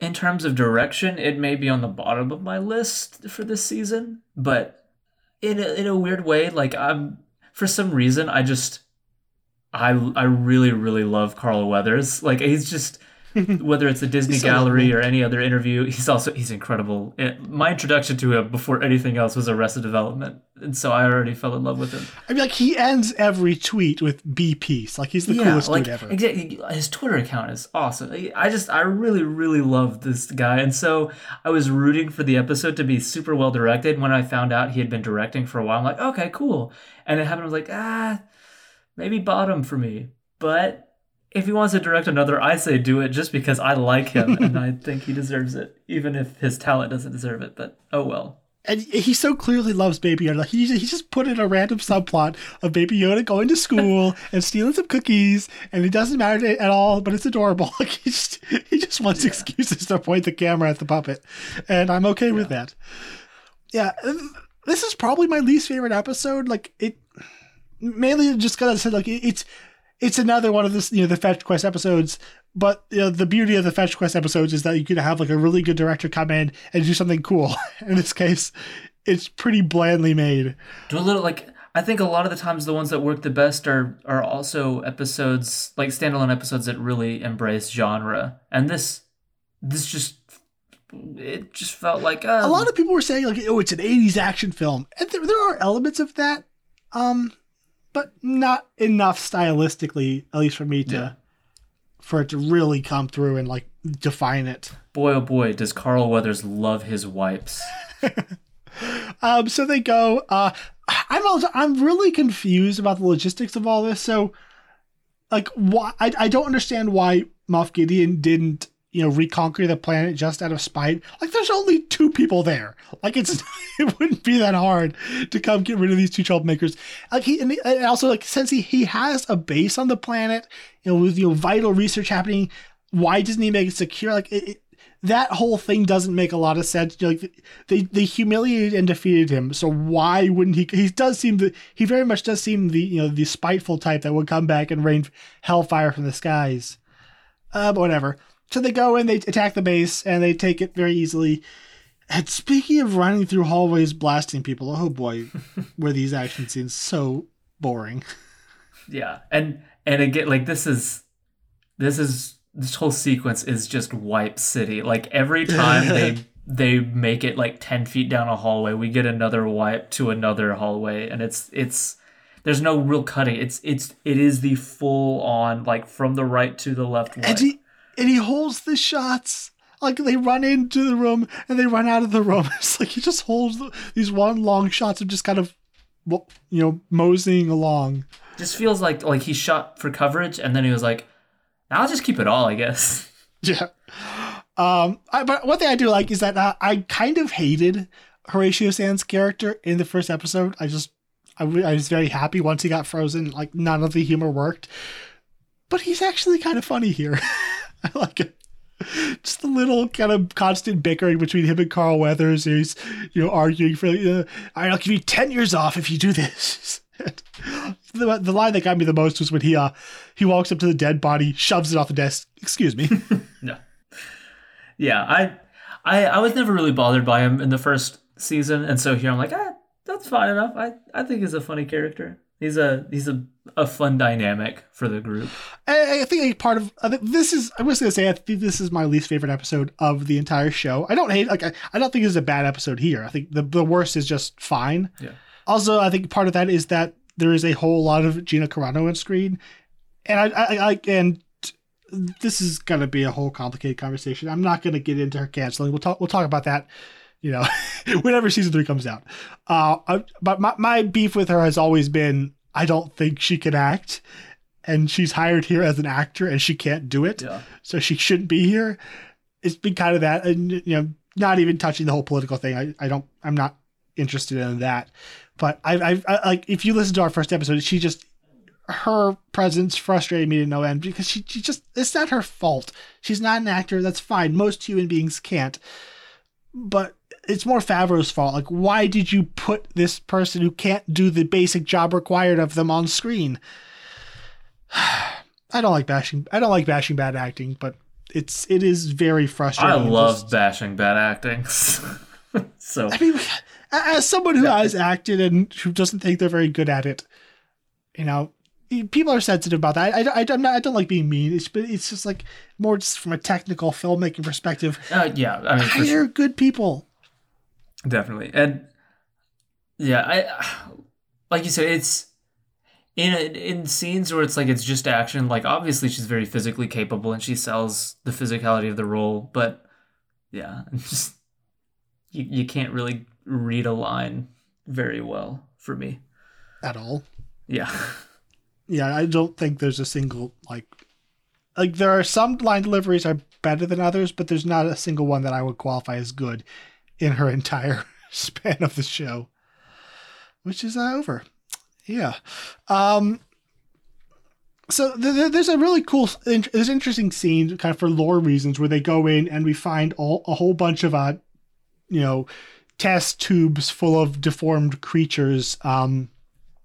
in terms of direction, it may be on the bottom of my list for this season, but in a, in a weird way, like I'm for some reason I just I I really really love Carl Weathers. Like he's just whether it's a Disney gallery or any other interview, he's also he's incredible. My introduction to him before anything else was Arrested Development, and so I already fell in love with him. I mean, like he ends every tweet with "Be peace." Like he's the yeah, coolest like, dude ever. Exactly, his Twitter account is awesome. I just I really really love this guy, and so I was rooting for the episode to be super well directed. When I found out he had been directing for a while, I'm like, okay, cool. And it happened. I was like, ah, maybe bottom for me, but if he wants to direct another, I say do it just because I like him and I think he deserves it, even if his talent doesn't deserve it. But oh well. And he so clearly loves Baby Yoda. He, he just put in a random subplot of Baby Yoda going to school and stealing some cookies, and it doesn't matter at all, but it's adorable. Like he just he just wants yeah. excuses to point the camera at the puppet, and I'm okay yeah. with that. Yeah, this is probably my least favorite episode. Like it, mainly just because I said like it's it's another one of this you know the fetch quest episodes but you know, the beauty of the fetch quest episodes is that you can have like a really good director come in and do something cool. In this case it's pretty blandly made. Do a little like i think a lot of the times the ones that work the best are are also episodes like standalone episodes that really embrace genre. And this this just it just felt like um, a lot of people were saying like oh it's an 80s action film. And there, there are elements of that. Um but not enough stylistically, at least for me to yeah. for it to really come through and like define it. Boy, oh boy, does Carl Weathers love his wipes. um, so they go. Uh, I'm also, I'm really confused about the logistics of all this. So, like, why I I don't understand why Moff Gideon didn't you know, reconquer the planet just out of spite. Like, there's only two people there. Like, it's it wouldn't be that hard to come get rid of these two troublemakers. Like, he and also like since he he has a base on the planet, you know, with you know vital research happening. Why doesn't he make it secure? Like, it, it, that whole thing doesn't make a lot of sense. You know, like they they humiliated and defeated him, so why wouldn't he? He does seem the he very much does seem the you know the spiteful type that would come back and rain hellfire from the skies. Uh, but whatever. So they go in, they attack the base, and they take it very easily. And speaking of running through hallways blasting people, oh boy, were these action scenes so boring. Yeah, and and again, like this is this is this whole sequence is just wipe city. Like every time they they make it like ten feet down a hallway, we get another wipe to another hallway, and it's it's there's no real cutting. It's it's it is the full on like from the right to the left. Wipe. And he holds the shots. Like they run into the room and they run out of the room. It's like he just holds the, these one long shots of just kind of, you know, moseying along. Just feels like like he shot for coverage and then he was like, "I'll just keep it all, I guess." Yeah. Um. I, but one thing I do like is that uh, I kind of hated Horatio Sanz' character in the first episode. I just I, I was very happy once he got frozen. Like none of the humor worked, but he's actually kind of funny here. I like it. Just a little kind of constant bickering between him and Carl Weathers. He's, you know, arguing for, uh, I'll give you 10 years off if you do this. the, the line that got me the most was when he uh he walks up to the dead body, shoves it off the desk. Excuse me. no. Yeah, I, I I was never really bothered by him in the first season, and so here I'm like, ah, that's fine enough. I I think he's a funny character. He's a he's a, a fun dynamic for the group. I, I think a part of I think this is I was gonna say I think this is my least favorite episode of the entire show. I don't hate like I, I don't think it's a bad episode here. I think the the worst is just fine. Yeah. Also, I think part of that is that there is a whole lot of Gina Carano on screen, and I I, I and this is gonna be a whole complicated conversation. I'm not gonna get into her canceling. We'll talk we'll talk about that you know, whenever season three comes out. Uh, I, but my, my beef with her has always been I don't think she can act, and she's hired here as an actor and she can't do it, yeah. so she shouldn't be here. It's been kind of that, and you know, not even touching the whole political thing. I, I don't, I'm not interested in that. But I, I, I like if you listen to our first episode, she just her presence frustrated me to no end because she, she just it's not her fault. She's not an actor. That's fine. Most human beings can't. But it's more Favreau's fault. Like, why did you put this person who can't do the basic job required of them on screen? I don't like bashing. I don't like bashing bad acting, but it's it is very frustrating. I love just, bashing bad acting. so I mean, as someone who yeah. has acted and who doesn't think they're very good at it, you know, people are sensitive about that. I, I, I'm not, I don't like being mean. It's but it's just like more just from a technical filmmaking perspective. Uh, yeah, I mean, hire sure. good people. Definitely, and yeah, I like you said, it's in in scenes where it's like it's just action. Like obviously, she's very physically capable and she sells the physicality of the role, but yeah, just you you can't really read a line very well for me at all. Yeah. yeah, I don't think there's a single like like there are some line deliveries are better than others, but there's not a single one that I would qualify as good in her entire span of the show, which is uh, over. Yeah. Um, so th- there's a really cool, there's interesting scene, kind of for lore reasons, where they go in and we find all, a whole bunch of, uh, you know, test tubes full of deformed creatures. Um,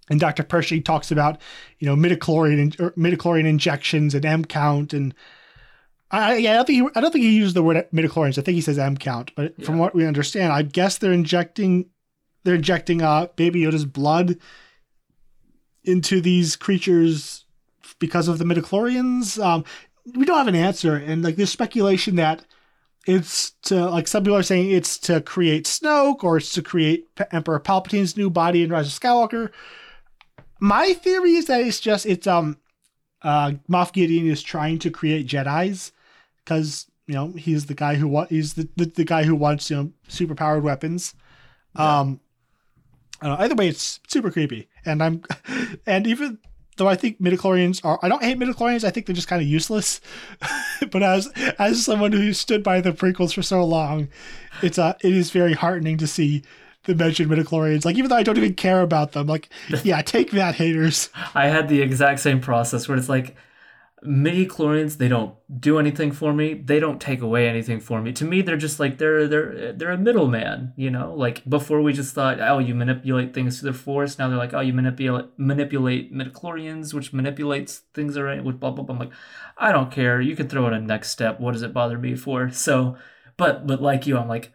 and Dr. Pershing talks about, you know, midichlorian midichlorian injections and M count and I yeah, I don't think he, I don't think he used the word midichlorians. I think he says M count. But yeah. from what we understand, I guess they're injecting they're injecting uh Baby Yoda's blood into these creatures because of the midichlorians. Um, we don't have an answer, and like there's speculation that it's to like some people are saying it's to create Snoke or it's to create Emperor Palpatine's new body in Rise of Skywalker my theory is that it's just it's um uh Moff Gideon is trying to create Jedi's because you know he's the guy who wa- he's the, the, the guy who wants you know super powered weapons. Yeah. Um, either way, it's super creepy, and I'm and even though I think midichlorians are I don't hate midichlorians, I think they're just kind of useless. but as as someone who stood by the prequels for so long, it's uh it is very heartening to see the mentioned midichlorians. Like even though I don't even care about them, like yeah, take that, haters. I had the exact same process where it's like midichlorians they don't do anything for me. They don't take away anything for me. To me they're just like they're they're they're a middleman you know? Like before we just thought oh you manipulate things through the force. Now they're like oh you manipulate manipulate midichlorians which manipulates things around with blah blah blah. I'm like i don't care. You can throw in a next step. What does it bother me for? So but but like you i'm like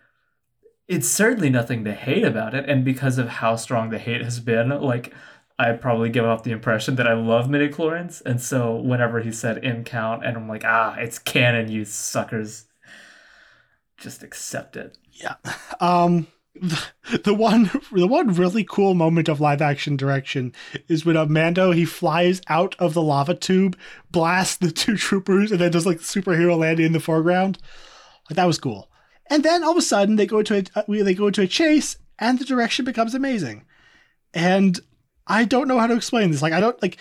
it's certainly nothing to hate about it. And because of how strong the hate has been, like I probably give off the impression that I love midichlorians. And so whenever he said M count, and I'm like, ah, it's canon, you suckers. Just accept it. Yeah. Um the, one the one really cool moment of live action direction is when a Mando he flies out of the lava tube, blasts the two troopers, and then does like superhero landing in the foreground. Like that was cool. And then all of a sudden they go to a uh, they go into a chase and the direction becomes amazing. And I don't know how to explain this. Like I don't like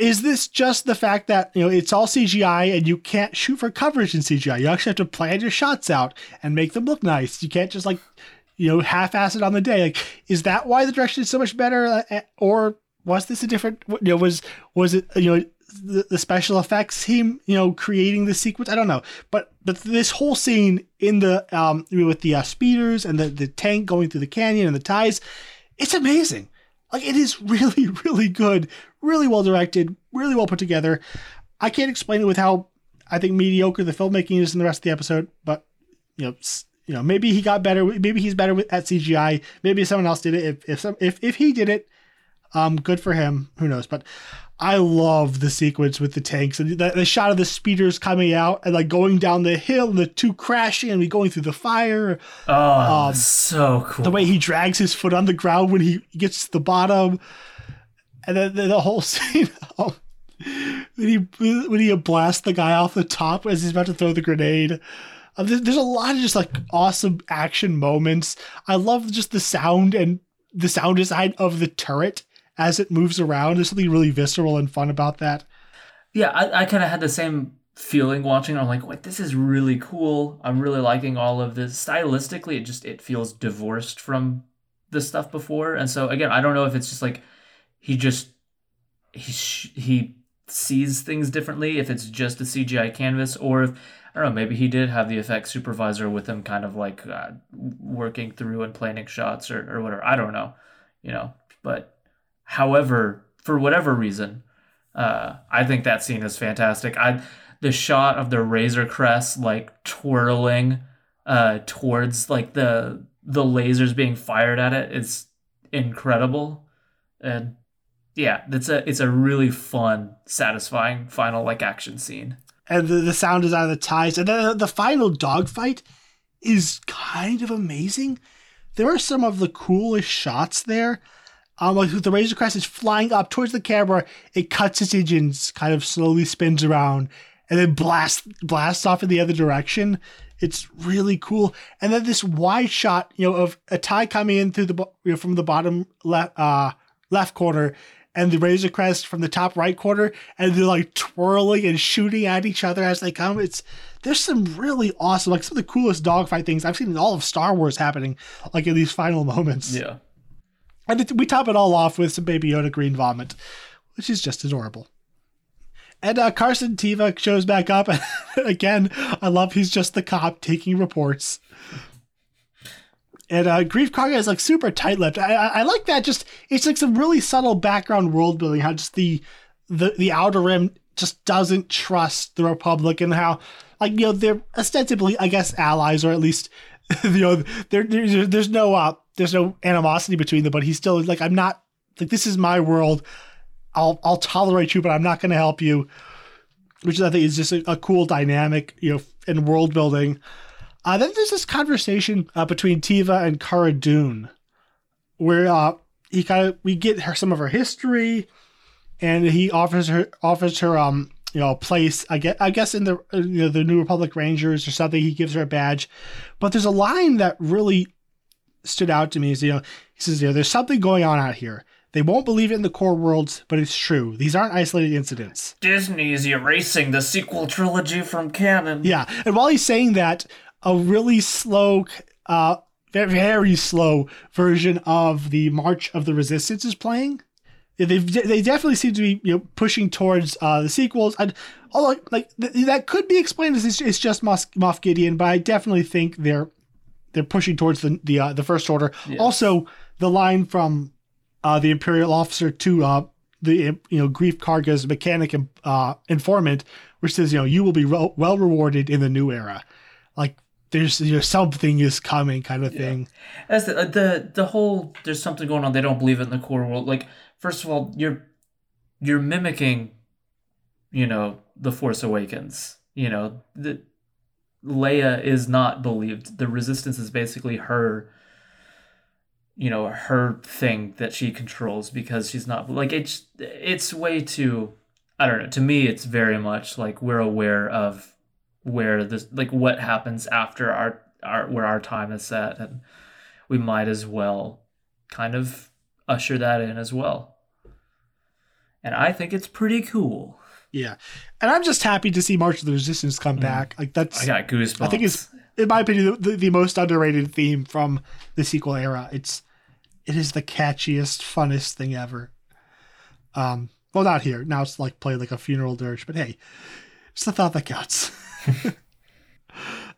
is this just the fact that you know it's all CGI and you can't shoot for coverage in CGI? You actually have to plan your shots out and make them look nice. You can't just like you know half-ass it on the day. Like is that why the direction is so much better, uh, or was this a different? You know, was was it you know the, the special effects team, you know, creating the sequence. I don't know, but but this whole scene in the um with the uh, speeders and the the tank going through the canyon and the ties, it's amazing. Like it is really really good, really well directed, really well put together. I can't explain it with how I think mediocre the filmmaking is in the rest of the episode, but you know. You know, maybe he got better. Maybe he's better at CGI. Maybe someone else did it. If if some, if if he did it, um, good for him. Who knows? But I love the sequence with the tanks and the, the, shot of the speeders coming out and like going down the hill and the two crashing and we going through the fire. Oh, um, so cool! The way he drags his foot on the ground when he gets to the bottom, and then, then the whole scene. Oh, when he when he blasts the guy off the top as he's about to throw the grenade. Uh, there's, there's a lot of just like awesome action moments. I love just the sound and the sound design of the turret as it moves around. There's something really visceral and fun about that. Yeah, I, I kind of had the same feeling watching. I'm like, wait, this is really cool. I'm really liking all of this. Stylistically, it just it feels divorced from the stuff before. And so again, I don't know if it's just like he just he he sees things differently if it's just a CGI canvas or if I don't know maybe he did have the effects supervisor with him kind of like uh, working through and planning shots or, or whatever I don't know you know but however for whatever reason uh, I think that scene is fantastic I the shot of the Razor Crest like twirling uh, towards like the the lasers being fired at it is incredible and yeah, it's a it's a really fun, satisfying final like action scene. And the, the sound design of the ties, and then the final dogfight is kind of amazing. There are some of the coolest shots there. Um, like the Razor Crest is flying up towards the camera, it cuts its engines, kind of slowly spins around, and then blasts blasts off in the other direction. It's really cool. And then this wide shot, you know, of a tie coming in through the you know, from the bottom left uh, left corner and the Razor Crest from the top right corner, and they're like twirling and shooting at each other as they come. It's there's some really awesome, like some of the coolest dogfight things I've seen in all of Star Wars happening, like in these final moments. Yeah, and it, we top it all off with some Baby Yoda green vomit, which is just adorable. And uh, Carson Teva shows back up. again, I love he's just the cop taking reports. And uh, Greef Karga is like super tight lipped. I, I, I, like that. Just it's like some really subtle background world building. How just the the the outer rim just doesn't trust the Republic and how like you know they're ostensibly I guess allies or at least you know there there's no uh there's no animosity between them. But he's still like I'm not like this is my world. I'll I'll tolerate you, but I'm not going to help you. Which I think is just a, a cool dynamic, you know, in world building. Uh, then there's this conversation uh, between Teva and Cara Dune, where uh, he kind of we get her some of her history, and he offers her offers her um you know a place I guess I guess in the you know the New Republic Rangers or something. He gives her a badge, but there's a line that really stood out to me. Is you know he says you know there's something going on out here. They won't believe it in the core worlds, but it's true. These aren't isolated incidents. Disney's erasing the sequel trilogy from canon. Yeah, and while he's saying that, a really slow, uh, very slow version of the March of the Resistance is playing. They they definitely seem to be you know pushing towards uh, the sequels. And although like th- that could be explained as it's, it's just Moff Gideon, but I definitely think they're they're pushing towards the the uh, the First Order. Yes. Also, the line from uh, the Imperial officer to uh, the you know Greef Karga's mechanic and uh, informant, which says you know you will be re- well rewarded in the new era. Like there's you know something is coming kind of thing. Yeah. As the, uh, the the whole there's something going on. They don't believe it in the core world. Like first of all, you're you're mimicking, you know, the Force Awakens. You know, the Leia is not believed. The Resistance is basically her. You know her thing that she controls because she's not like it's it's way too I don't know. To me, it's very much like we're aware of where this like what happens after our our where our time is set and we might as well kind of usher that in as well and i think it's pretty cool yeah and i'm just happy to see march of the resistance come mm. back. Like that's i got goosebumps. I think it's in my opinion the, the, most underrated theme from the sequel era. It's it is the catchiest funnest thing ever. Um well not here. Now it's like played like a funeral dirge but hey it's the thought that counts.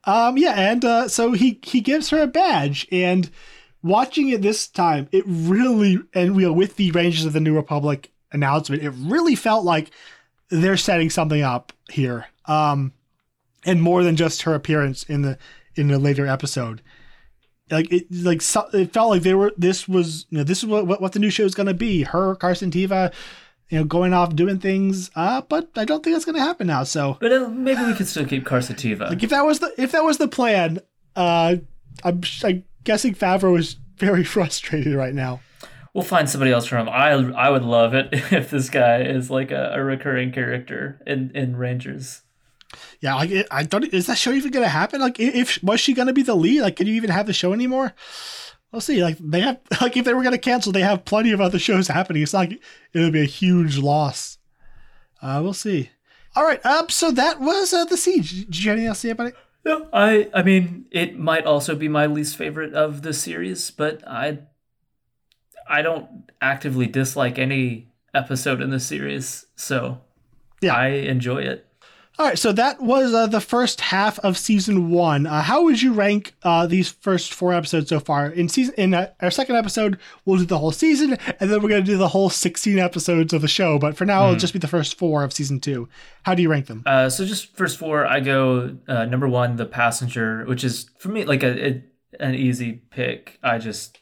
Um, yeah, and uh, so he he gives her a badge, and watching it this time, it really and you know with the Rangers of the New Republic announcement, it really felt like they're setting something up here. Um, and more than just her appearance in the in the later episode. Like it, like so, it felt like they were. This was, you know, this is what what, the new show is going to be. Her, Carson Teva, you know, going off doing things. Uh, but I don't think that's going to happen now. So, but uh, maybe we could still keep Carson Teva. Like if that was the if that was the plan, uh, I'm, I'm guessing Favreau is very frustrated right now. We'll find somebody else for him. I I would love it if this guy is like a, a recurring character in in Rangers. Yeah, like I don't. Is that show even gonna happen? Like, if was she gonna be the lead? Like, can you even have the show anymore? we'll see. Like they have, like if they were going to cancel, they have plenty of other shows happening. It's like it'll be a huge loss. Uh, we'll see. All right. Um. So that was uh, the siege. Did you have anything else to say about it? No. I. I mean, it might also be my least favorite of the series, but I. I don't actively dislike any episode in the series, so yeah. I enjoy it. All right, so that was uh, the first half of season one. Uh, how would you rank uh, these first four episodes so far? In season, in uh, our second episode, we'll do the whole season, and then we're going to do the whole sixteen episodes of the show. But for now, mm. it'll hmm. just be the first four of season two. How do you rank them? Uh, so just first four, I go uh, number one, the passenger, which is for me like a, a an easy pick. I just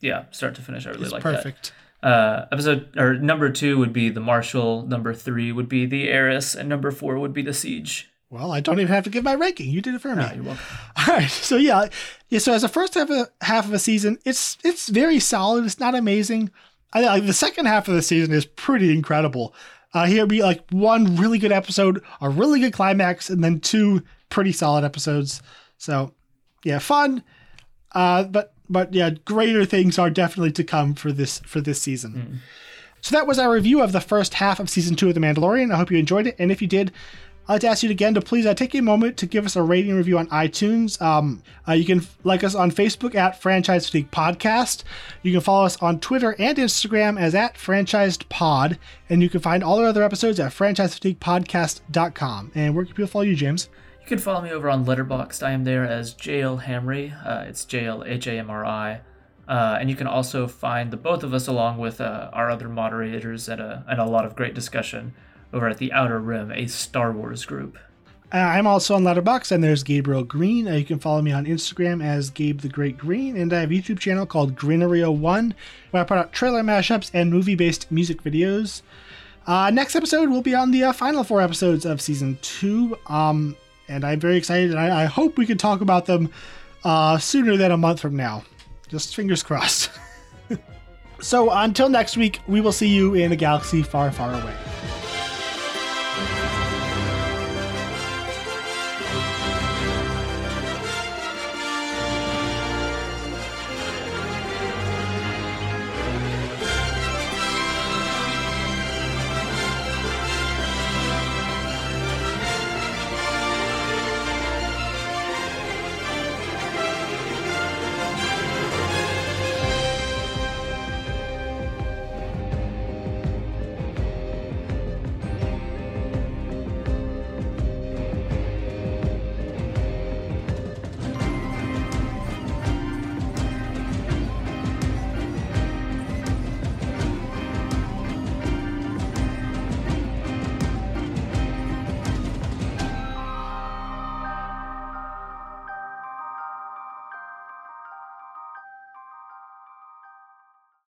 yeah, start to finish, I really it's like perfect. that. Perfect. Uh, episode or number two would be the Marshal. Number three would be the Heiress, and number four would be the Siege. Well, I don't even have to give my ranking. You did it for me. No, you're welcome. All right. So yeah, yeah. So as a first half of half of a season, it's it's very solid. It's not amazing. I like the second half of the season is pretty incredible. Uh, here be like one really good episode, a really good climax, and then two pretty solid episodes. So yeah, fun. Uh, but but yeah, greater things are definitely to come for this for this season. Mm. So that was our review of the first half of season two of The Mandalorian. I hope you enjoyed it, and if you did, I'd like to ask you again to please uh, take a moment to give us a rating review on iTunes. Um, uh, you can like us on Facebook at Franchise Fatigue Podcast. You can follow us on Twitter and Instagram as at Franchised Pod, and you can find all our other episodes at franchisefatiguepodcast.com. And where can people follow you, James? You can follow me over on Letterboxd. I am there as JL Hamri. Uh, it's JL H A M R I. Uh, and you can also find the both of us along with uh, our other moderators and a, and a lot of great discussion over at the Outer Rim, a Star Wars group. Uh, I'm also on Letterboxd, and there's Gabriel Green. Uh, you can follow me on Instagram as Gabe the Great Green, and I have a YouTube channel called Greenerio1, where I put out trailer mashups and movie-based music videos. Uh, next episode will be on the uh, final four episodes of season two. Um, and I'm very excited. And I, I hope we can talk about them uh, sooner than a month from now. Just fingers crossed. so until next week, we will see you in a galaxy far, far away.